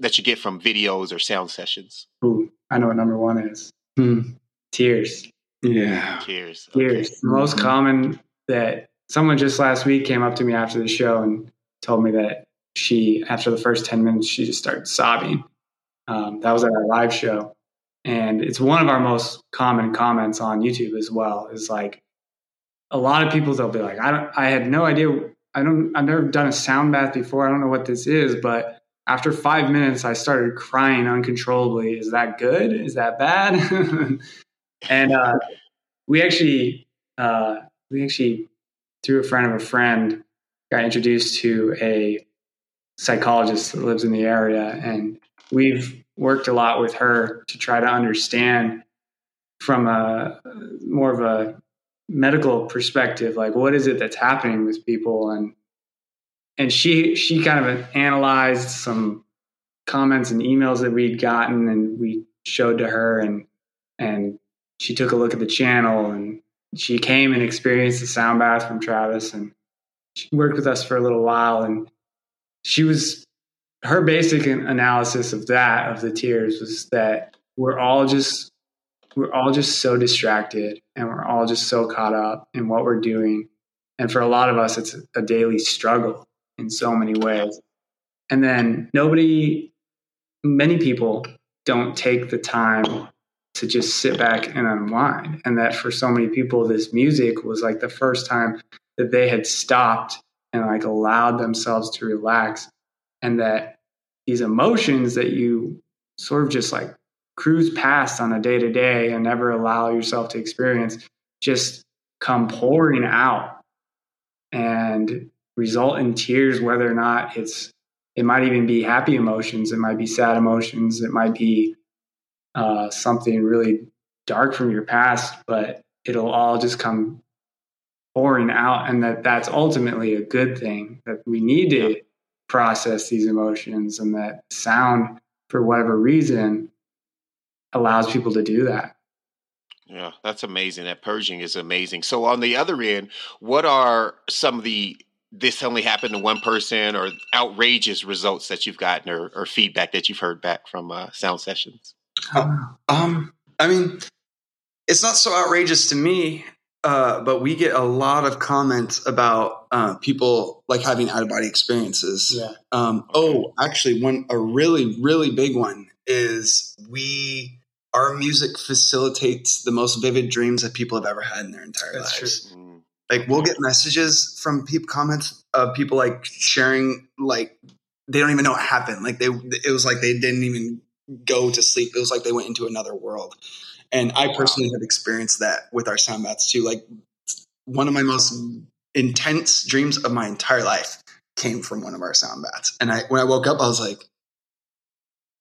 that you get from videos or sound sessions? Ooh, I know what number one is. Hmm. Tears. Yeah. Tears. Tears. Okay. The most mm-hmm. common that someone just last week came up to me after the show and told me that she, after the first 10 minutes, she just started sobbing. Um, that was at our live show. And it's one of our most common comments on YouTube as well. Is like a lot of people they'll be like, I don't, I had no idea. I don't, I've never done a sound bath before. I don't know what this is, but after five minutes, I started crying uncontrollably. Is that good? Is that bad? and uh, we actually, uh, we actually through a friend of a friend, got introduced to a psychologist that lives in the area. And we've worked a lot with her to try to understand from a more of a medical perspective, like what is it that's happening with people? And and she she kind of analyzed some comments and emails that we'd gotten and we showed to her and and she took a look at the channel and she came and experienced the sound bath from Travis and she worked with us for a little while and she was her basic analysis of that of the tears was that we're all just we're all just so distracted and we're all just so caught up in what we're doing and for a lot of us it's a daily struggle in so many ways and then nobody many people don't take the time to just sit back and unwind. And that for so many people, this music was like the first time that they had stopped and like allowed themselves to relax. And that these emotions that you sort of just like cruise past on a day to day and never allow yourself to experience just come pouring out and result in tears, whether or not it's, it might even be happy emotions, it might be sad emotions, it might be uh, something really dark from your past, but it'll all just come pouring out, and that that's ultimately a good thing. That we need to process these emotions, and that sound, for whatever reason, allows people to do that. Yeah, that's amazing. That purging is amazing. So, on the other end, what are some of the this only happened to one person or outrageous results that you've gotten or, or feedback that you've heard back from uh, sound sessions? Um, I mean, it's not so outrageous to me, uh, but we get a lot of comments about uh, people like having out of body experiences. Yeah. Um, oh, actually, one a really really big one is we our music facilitates the most vivid dreams that people have ever had in their entire That's lives. True. Mm. Like we'll get messages from people comments of people like sharing like they don't even know what happened. Like they it was like they didn't even go to sleep. It was like they went into another world. And I personally have experienced that with our sound baths too. Like one of my most intense dreams of my entire life came from one of our sound baths. And I when I woke up, I was like,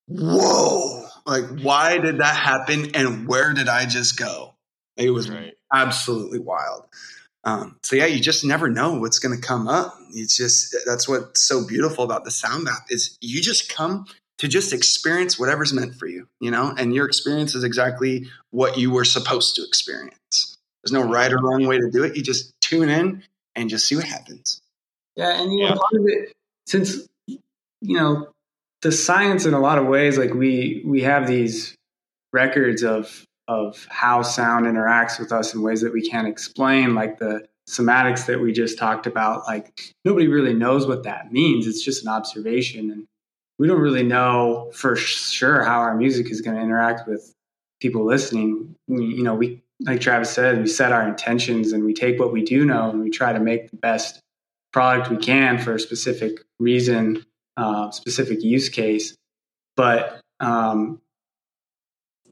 whoa, like why did that happen and where did I just go? It was right. absolutely wild. Um, so yeah, you just never know what's going to come up. It's just that's what's so beautiful about the sound bath is you just come to just experience whatever's meant for you, you know, and your experience is exactly what you were supposed to experience. There's no right or wrong way to do it. You just tune in and just see what happens. Yeah. And, you know, part of it, since, you know, the science in a lot of ways, like we, we have these records of, of how sound interacts with us in ways that we can't explain, like the cymatics that we just talked about. Like nobody really knows what that means. It's just an observation. And, we don't really know for sure how our music is going to interact with people listening. We, you know, we like Travis said, we set our intentions and we take what we do know and we try to make the best product we can for a specific reason, uh, specific use case. But um,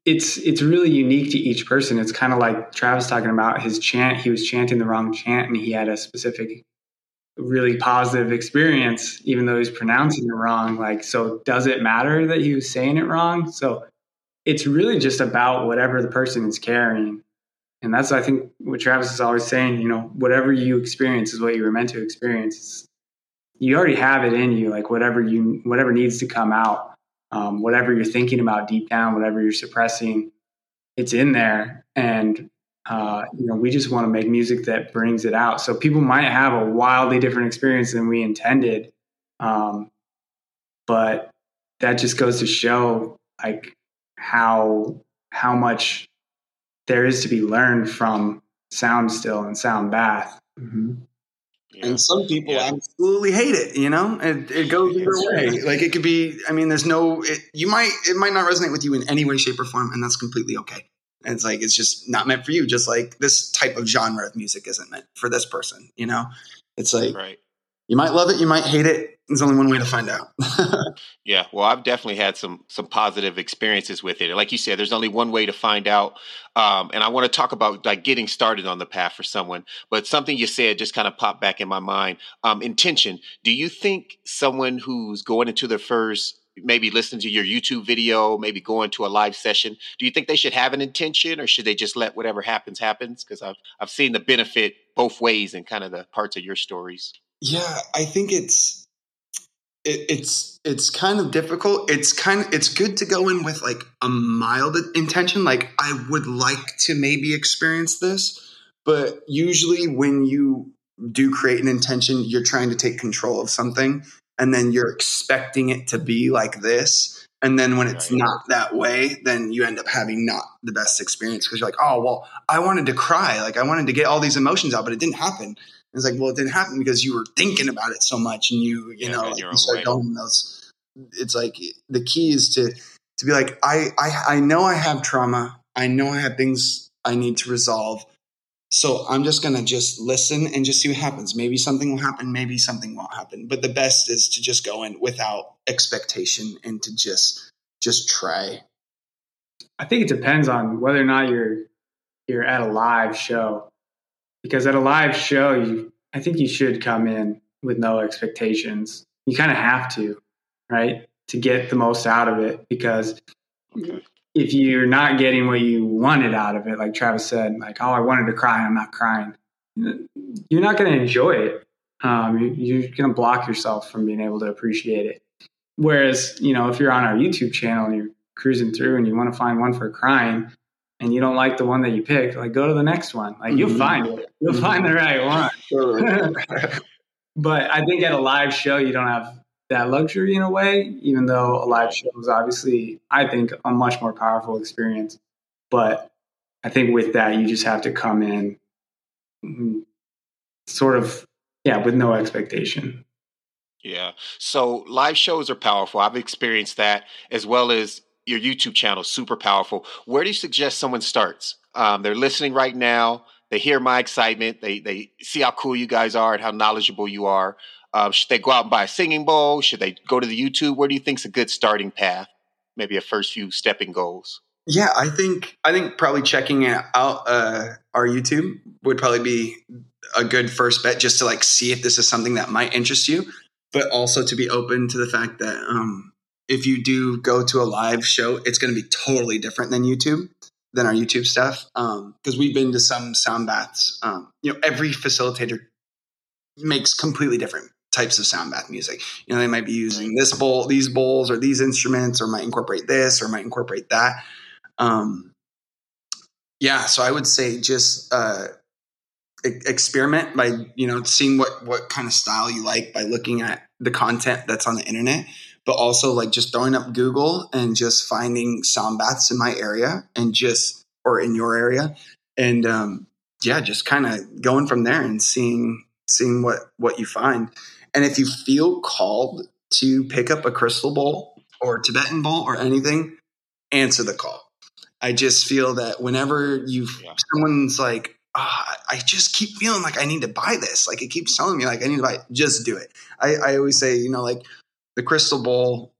it's it's really unique to each person. It's kind of like Travis talking about his chant. He was chanting the wrong chant, and he had a specific, really positive experience, even though he's pronouncing it wrong. Like, so does it matter that he was saying it wrong? So it's really just about whatever the person is carrying. And that's, I think, what Travis is always saying. You know, whatever you experience is what you were meant to experience. It's, you already have it in you, like whatever you, whatever needs to come out um, whatever you're thinking about deep down, whatever you're suppressing, it's in there. And uh, you know, we just want to make music that brings it out. So people might have a wildly different experience than we intended, um, but that just goes to show like how how much there is to be learned from sound still and sound bath. Mm-hmm. Yeah. And some people yeah. absolutely hate it. You know, it, it goes either way. Like it could be. I mean, there's no. It, you might. It might not resonate with you in any way, shape, or form, and that's completely okay. And it's like it's just not meant for you. Just like this type of genre of music isn't meant for this person. You know, it's like right. you might love it, you might hate it. There's only one way to find out. yeah, well, I've definitely had some some positive experiences with it. Like you said, there's only one way to find out. Um, and I want to talk about like getting started on the path for someone. But something you said just kind of popped back in my mind. Um, intention. Do you think someone who's going into their first maybe listen to your YouTube video, maybe going to a live session. Do you think they should have an intention or should they just let whatever happens happens? Because I've I've seen the benefit both ways in kind of the parts of your stories. Yeah, I think it's it, it's it's kind of difficult. It's kind of it's good to go in with like a mild intention, like I would like to maybe experience this, but usually when you do create an intention, you're trying to take control of something, and then you're expecting it to be like this. And then when it's not that way, then you end up having not the best experience because you're like, oh, well, I wanted to cry. Like, I wanted to get all these emotions out, but it didn't happen. It's like, well, it didn't happen because you were thinking about it so much, and you, you yeah, know, like you start going those. It's like the key is to to be like, I, I, I know I have trauma. I know I have things I need to resolve. So I'm just gonna just listen and just see what happens. Maybe something will happen. Maybe something won't happen. But the best is to just go in without expectation and to just just try. I think it depends on whether or not you're you're at a live show because at a live show, you I think you should come in with no expectations. You kind of have to, right, to get the most out of it. Because okay. if you're not getting what you wanted out of it, like Travis said, like, oh, I wanted to cry, I'm not crying, you're not going to enjoy it. Um, you're going to block yourself from being able to appreciate it. Whereas, you know, if you're on our YouTube channel and you're cruising through and you want to find one for crying, and you don't like the one that you picked, like go to the next one. Like you'll mm-hmm. find it. You'll mm-hmm. find the right one. but I think at a live show you don't have that luxury in a way, even though a live show is obviously, I think, a much more powerful experience. But I think with that you just have to come in mm-hmm, sort of yeah, with no expectation. Yeah. So live shows are powerful. I've experienced that as well as your YouTube channel super powerful. Where do you suggest someone starts? Um, they're listening right now. They hear my excitement. They they see how cool you guys are and how knowledgeable you are. Um, should they go out and buy a singing bowl? Should they go to the YouTube? Where do you think's a good starting path? Maybe a first few stepping goals. Yeah, I think I think probably checking out uh, our YouTube would probably be a good first bet, just to like see if this is something that might interest you, but also to be open to the fact that um, if you do go to a live show, it's going to be totally different than YouTube, than our YouTube stuff. Because um, we've been to some sound baths. Um, you know, every facilitator makes completely different types of sound bath music. You know, they might be using this bowl, these bowls, or these instruments, or might incorporate this, or might incorporate that. Um, yeah, so I would say just uh, experiment by you know seeing what what kind of style you like by looking at the content that's on the internet but also like just throwing up Google and just finding sound baths in my area and just or in your area and um, yeah, just kind of going from there and seeing seeing what what you find. And if you feel called to pick up a crystal bowl or Tibetan bowl or anything, answer the call. I just feel that whenever you yeah. someone's like, oh, I just keep feeling like I need to buy this. Like it keeps telling me like I need to buy it. Just do it. I, I always say, you know, like the crystal bowl,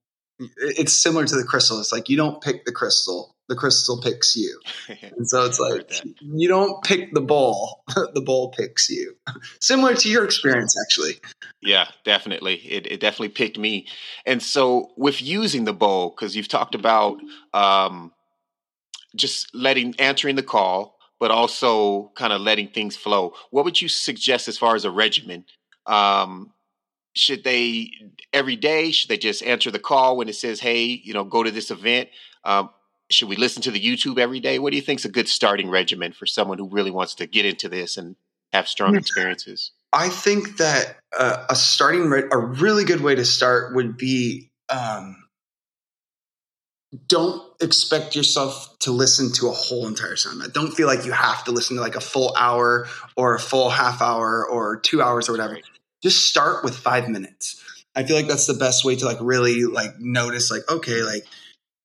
it's similar to the crystal. It's like you don't pick the crystal, the crystal picks you. And so it's like you don't pick the bowl, the bowl picks you. similar to your experience, actually. Yeah, definitely. It, it definitely picked me. And so with using the bowl, because you've talked about um, just letting answering the call, but also kind of letting things flow. What would you suggest as far as a regimen? Um, should they every day? Should they just answer the call when it says, "Hey, you know, go to this event"? Um, should we listen to the YouTube every day? What do you think is a good starting regimen for someone who really wants to get into this and have strong experiences? I think that uh, a starting re- a really good way to start would be um, don't expect yourself to listen to a whole entire sound. Don't feel like you have to listen to like a full hour or a full half hour or two hours or whatever. Right. Just start with five minutes. I feel like that's the best way to like really like notice like okay like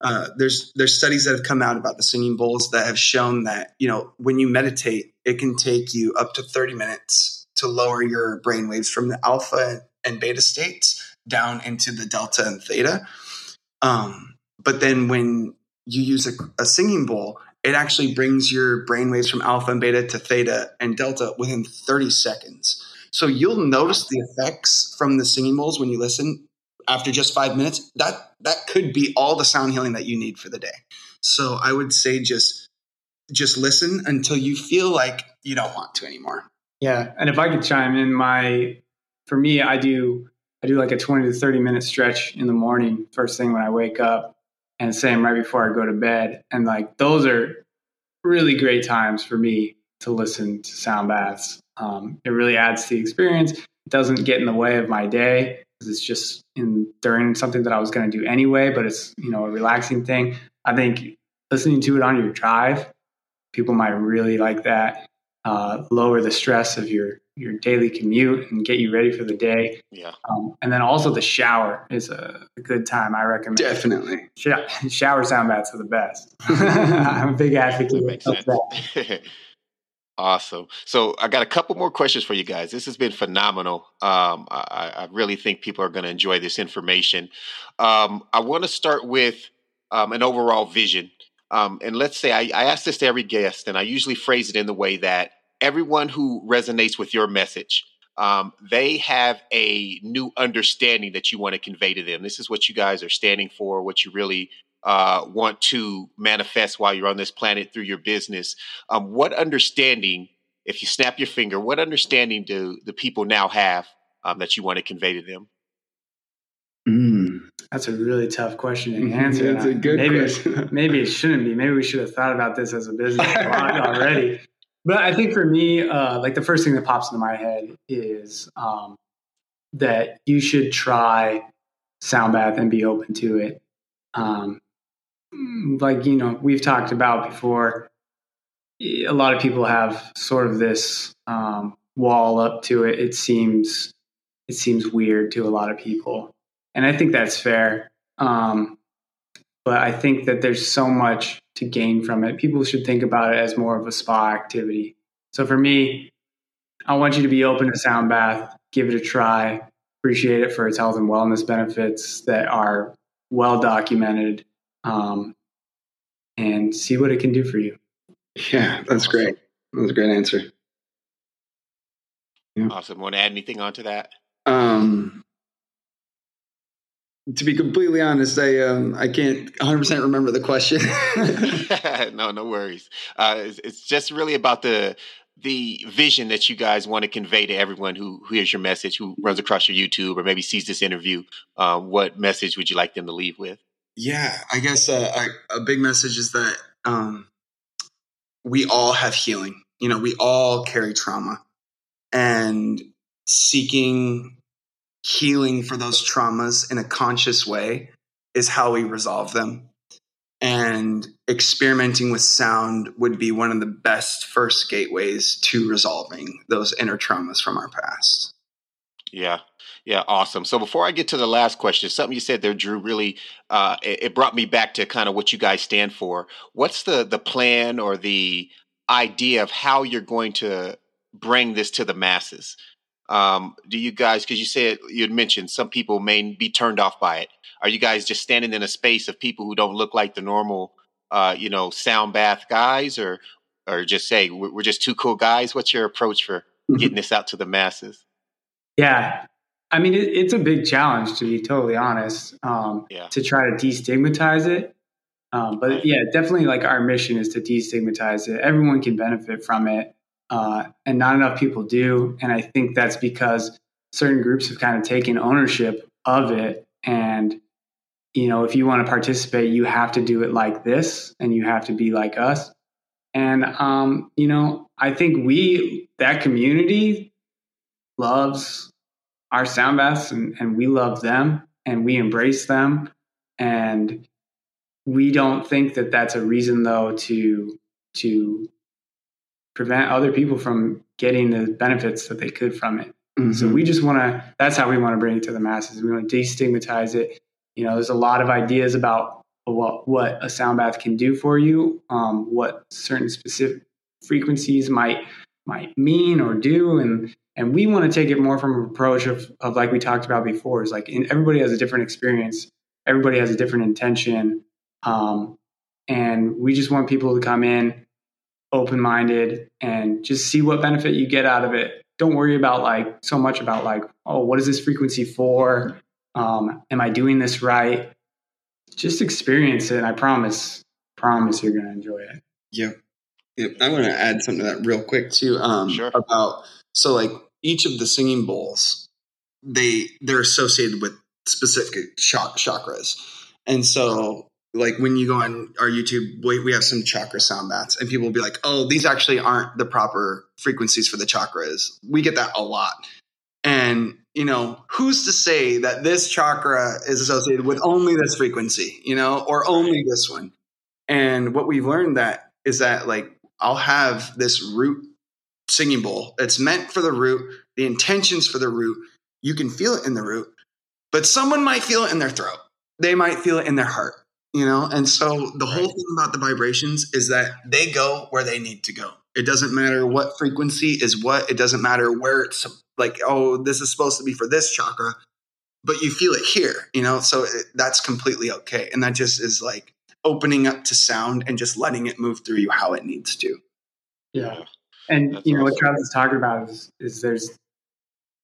uh, there's there's studies that have come out about the singing bowls that have shown that you know when you meditate it can take you up to 30 minutes to lower your brain waves from the alpha and beta states down into the delta and theta. Um, but then when you use a, a singing bowl, it actually brings your brain waves from alpha and beta to theta and delta within 30 seconds. So you'll notice the effects from the singing bowls when you listen after just five minutes. That that could be all the sound healing that you need for the day. So I would say just just listen until you feel like you don't want to anymore. Yeah, and if I could chime in, my for me, I do I do like a twenty to thirty minute stretch in the morning, first thing when I wake up, and same right before I go to bed. And like those are really great times for me to listen to sound baths. Um, it really adds to the experience. It doesn't get in the way of my day because it's just in during something that I was going to do anyway. But it's you know a relaxing thing. I think listening to it on your drive, people might really like that. Uh, lower the stress of your your daily commute and get you ready for the day. Yeah. Um, and then also the shower is a, a good time. I recommend. Definitely. Sh- shower sound baths are the best. I'm a big advocate of that. Awesome. So I got a couple more questions for you guys. This has been phenomenal. Um, I, I, really think people are going to enjoy this information. Um, I want to start with um, an overall vision. Um, and let's say I, I ask this to every guest, and I usually phrase it in the way that everyone who resonates with your message, um, they have a new understanding that you want to convey to them. This is what you guys are standing for, what you really uh, want to manifest while you're on this planet through your business. Um, what understanding, if you snap your finger, what understanding do the people now have um, that you want to convey to them? Mm, that's a really tough question to mm-hmm. answer. That's a good maybe, question. maybe it shouldn't be. Maybe we should have thought about this as a business already. But I think for me, uh, like the first thing that pops into my head is um, that you should try sound bath and be open to it. Um, like you know, we've talked about before. A lot of people have sort of this um, wall up to it. It seems it seems weird to a lot of people, and I think that's fair. Um, but I think that there's so much to gain from it. People should think about it as more of a spa activity. So for me, I want you to be open to sound bath, give it a try, appreciate it for its health and wellness benefits that are well documented, um, and see what it can do for you. Yeah, that's great. That was a great answer. Yeah. Awesome. Want to add anything onto that? Um, to be completely honest, I um, I can't 100 percent remember the question. no, no worries. Uh, it's, it's, just really about the the vision that you guys want to convey to everyone who, who hears your message, who runs across your YouTube, or maybe sees this interview. Uh, what message would you like them to leave with? Yeah, I guess uh, I, a big message is that um, we all have healing. You know, we all carry trauma, and seeking healing for those traumas in a conscious way is how we resolve them. And experimenting with sound would be one of the best first gateways to resolving those inner traumas from our past. Yeah. Yeah, awesome. So before I get to the last question, something you said there, Drew, really uh, it, it, brought me back to kind of what you guys stand for. What's the the plan or the idea of how you're going to bring this to the masses? Um, do you guys, because you said you had mentioned some people may be turned off by it. Are you guys just standing in a space of people who don't look like the normal, uh, you know, sound bath guys, or or just say we're just two cool guys? What's your approach for getting this out to the masses? Yeah, I mean, it, it's a big challenge to be totally honest. Um, yeah. To try to destigmatize it, um, but yeah, definitely like our mission is to destigmatize it. Everyone can benefit from it uh, and not enough people do. And I think that's because certain groups have kind of taken ownership of it. And, you know, if you want to participate, you have to do it like this and you have to be like us. And, um, you know, I think we, that community loves our sound baths and, and we love them and we embrace them. And we don't think that that's a reason though to, to prevent other people from getting the benefits that they could from it. Mm-hmm. So we just want to, that's how we want to bring it to the masses. We want to destigmatize it. You know, there's a lot of ideas about what, what a sound bath can do for you, um, what certain specific frequencies might, might mean or do. And, and we want to take it more from an approach of, of like we talked about before is like in, everybody has a different experience. Everybody has a different intention. Um, and we just want people to come in open minded and just see what benefit you get out of it. Don't worry about like so much about like, oh, what is this frequency for? Um, am I doing this right? Just experience it. I promise, promise you're going to enjoy it. Yeah. Yep. I want to add something to that real quick too. Um, sure. About so like each of the singing bowls, they they're associated with specific chakras, and so like when you go on our YouTube, we, we have some chakra sound baths, and people will be like, "Oh, these actually aren't the proper frequencies for the chakras." We get that a lot, and you know, who's to say that this chakra is associated with only this frequency, you know, or only this one? And what we've learned that is that like I'll have this root singing bowl. It's meant for the root, the intentions for the root. You can feel it in the root, but someone might feel it in their throat. They might feel it in their heart you know? And so the whole thing about the vibrations is that they go where they need to go. It doesn't matter what frequency is what. It doesn't matter where it's like oh this is supposed to be for this chakra but you feel it here you know? So it, that's completely okay. And that just is like opening up to sound and just letting it move through you how it needs to. Yeah and that's you know awesome. what travis is talking about is, is there's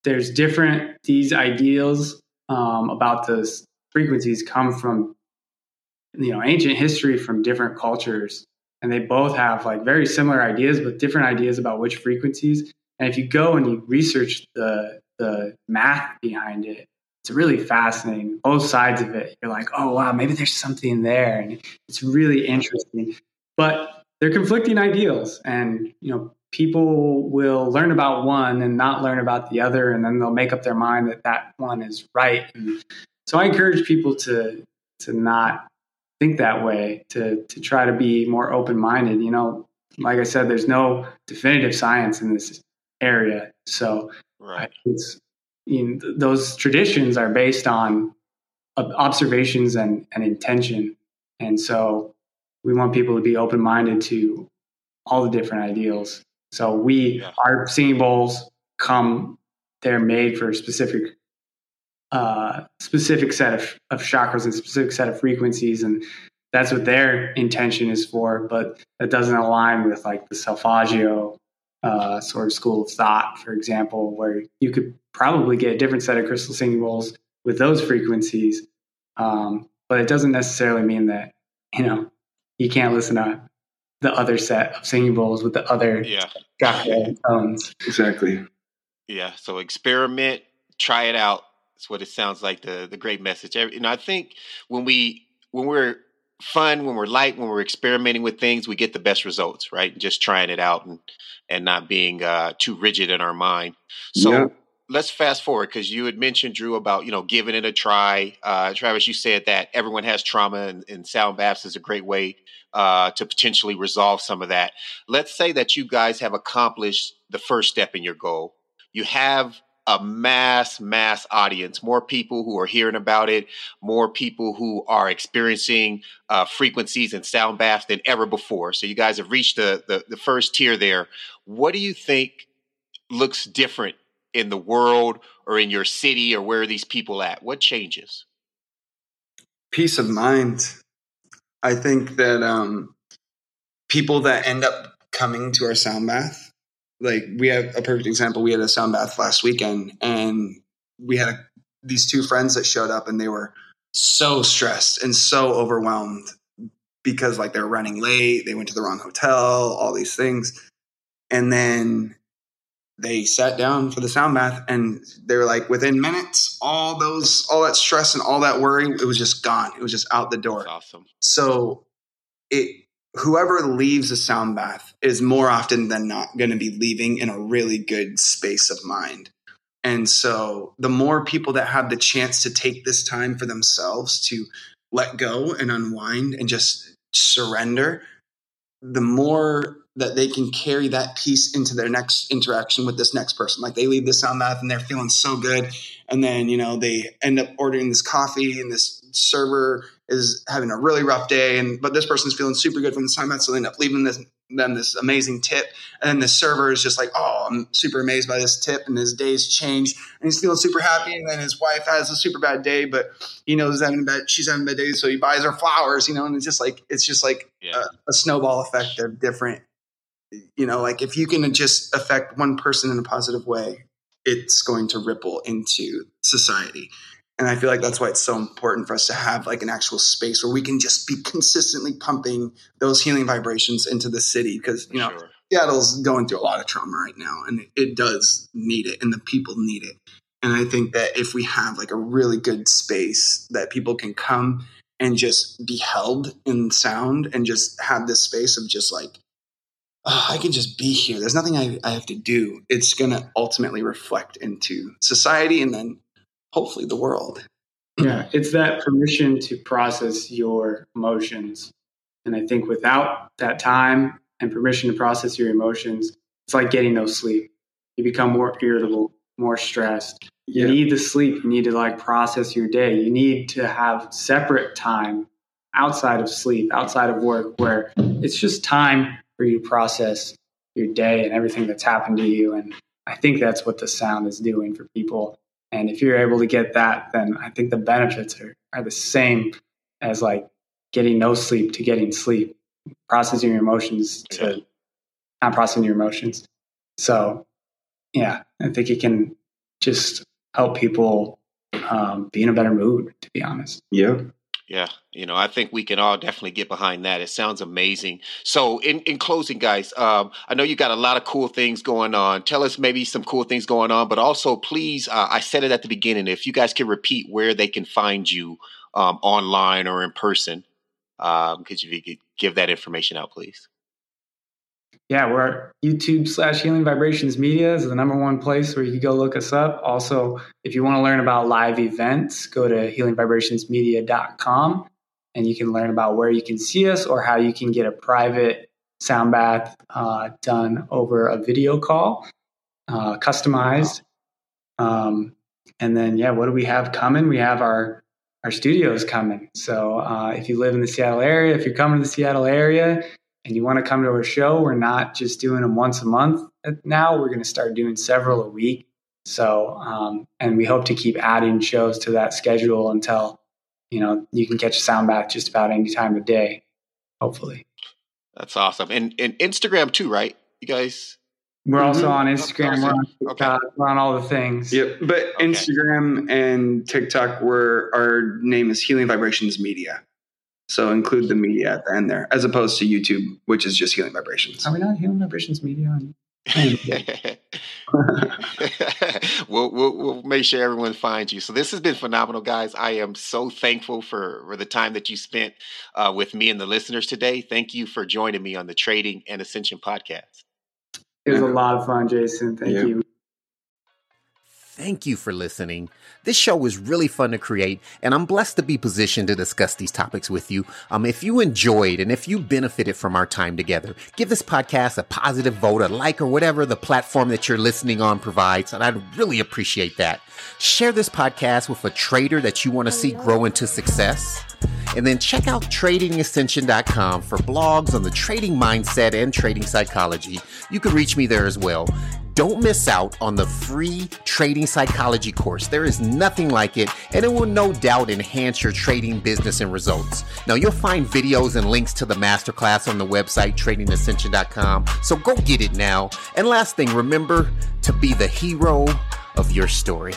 there's different these ideals um, about the frequencies come from you know ancient history from different cultures. And they both have like very similar ideas but different ideas about which frequencies. And if you go and you research the the math behind it it's really fascinating. Both sides of it you're like oh wow maybe there's something there. And it's really interesting. But they're conflicting ideals. And you know people will learn about one and not learn about the other and then they'll make up their mind that that one is right and so i encourage people to to not think that way to to try to be more open minded. You know, like I said, there's no definitive science in this area, so right. it's you know, those traditions are based on observations and, and intention, and so we want people to be open minded to all the different ideals. So we yeah. our singing bowls come they're made for specific uh, specific set of, of chakras and specific set of frequencies and that's what their intention is for but that doesn't align with like the solfeggio uh, sort of school of thought for example where you could probably get a different set of crystal singing bowls with those frequencies um, but it doesn't necessarily mean that you know you can't listen to the other set of singing bowls with the other yeah. tones exactly yeah so experiment try it out that's what it sounds like. The the great message. And I think when we when we're fun, when we're light, when we're experimenting with things, we get the best results. Right, just trying it out and and not being uh, too rigid in our mind. So. Yeah. Let's fast forward because you had mentioned Drew about you know giving it a try. Uh, Travis, you said that everyone has trauma, and, and sound baths is a great way uh, to potentially resolve some of that. Let's say that you guys have accomplished the first step in your goal. You have a mass, mass audience, more people who are hearing about it, more people who are experiencing uh, frequencies and sound baths than ever before. So you guys have reached the, the, the first tier there. What do you think looks different in the world or in your city or where are these people at? What changes? Peace of mind. I think that um, people that end up coming to our sound bath like we have a perfect example. We had a sound bath last weekend, and we had a, these two friends that showed up, and they were so stressed and so overwhelmed because like they're running late, they went to the wrong hotel, all these things, and then they sat down for the sound bath, and they were like, within minutes, all those, all that stress and all that worry, it was just gone. It was just out the door. That's awesome. So it whoever leaves a sound bath is more often than not going to be leaving in a really good space of mind. And so the more people that have the chance to take this time for themselves to let go and unwind and just surrender, the more that they can carry that piece into their next interaction with this next person. Like they leave the sound bath and they're feeling so good. And then, you know, they end up ordering this coffee and this server is having a really rough day. And, but this person's feeling super good from the sound bath. So they end up leaving this, them this amazing tip. And then the server is just like, oh, I'm super amazed by this tip. And his day's changed and he's feeling super happy. And then his wife has a super bad day, but he knows having a bad, she's having a bad day. So he buys her flowers, you know, and it's just like, it's just like yeah. a, a snowball effect of different you know like if you can just affect one person in a positive way it's going to ripple into society and i feel like that's why it's so important for us to have like an actual space where we can just be consistently pumping those healing vibrations into the city because you know sure. seattle's going through a lot of trauma right now and it does need it and the people need it and i think that if we have like a really good space that people can come and just be held in sound and just have this space of just like oh, I can just be here. There's nothing I, I have to do. It's going to ultimately reflect into society and then hopefully the world. Yeah, it's that permission to process your emotions. And I think without that time and permission to process your emotions, it's like getting no sleep. You become more irritable, more stressed. You yeah. need the sleep. You need to like process your day. You need to have separate time outside of sleep, outside of work, where it's just time for you to process your day and everything that's happened to you. And I think that's what the sound is doing for people. And if you're able to get that, then I think the benefits are, are the same as like getting no sleep to getting sleep, processing your emotions to not processing your emotions. So, yeah, I think it can just help people um, be in a better mood, to be honest. Yeah. Yeah, you know, I think we can all definitely get behind that. It sounds amazing. So, in, in closing, guys, um, I know you got a lot of cool things going on. Tell us maybe some cool things going on, but also, please, uh, I said it at the beginning. If you guys can repeat where they can find you um, online or in person, um, could you give that information out, please? yeah, we're YouTube slash Healing Vibrations Media is the number one place where you can go look us up. Also, if you want to learn about live events, go to healingvibrationsmedia.com and you can learn about where you can see us or how you can get a private sound bath uh, done over a video call, uh, customized. Um, and then, yeah, what do we have coming? We have our our studios coming. So uh, if you live in the Seattle area, if you're coming to the Seattle area, and you want to come to our show, we're not just doing them once a month now. We're going to start doing several a week. So, um, and we hope to keep adding shows to that schedule until, you know, you can catch a sound bath just about any time of day, hopefully. That's awesome. And, and Instagram too, right? You guys? We're mm-hmm. also on Instagram. We're on, TikTok, okay. we're on all the things. Yep. But okay. Instagram and TikTok, where our name is Healing Vibrations Media. So include the media at the end there, as opposed to YouTube, which is just healing vibrations. Are we not healing vibrations media? we'll, we'll, we'll make sure everyone finds you. So this has been phenomenal, guys. I am so thankful for, for the time that you spent uh, with me and the listeners today. Thank you for joining me on the Trading and Ascension podcast. It was a lot of fun, Jason. Thank yeah. you. Thank you for listening. This show was really fun to create, and I'm blessed to be positioned to discuss these topics with you. Um, if you enjoyed and if you benefited from our time together, give this podcast a positive vote, a like, or whatever the platform that you're listening on provides, and I'd really appreciate that. Share this podcast with a trader that you want to see grow into success. And then check out tradingascension.com for blogs on the trading mindset and trading psychology. You can reach me there as well. Don't miss out on the free trading psychology course. There is nothing like it, and it will no doubt enhance your trading business and results. Now, you'll find videos and links to the masterclass on the website tradingascension.com. So go get it now. And last thing, remember to be the hero of your story.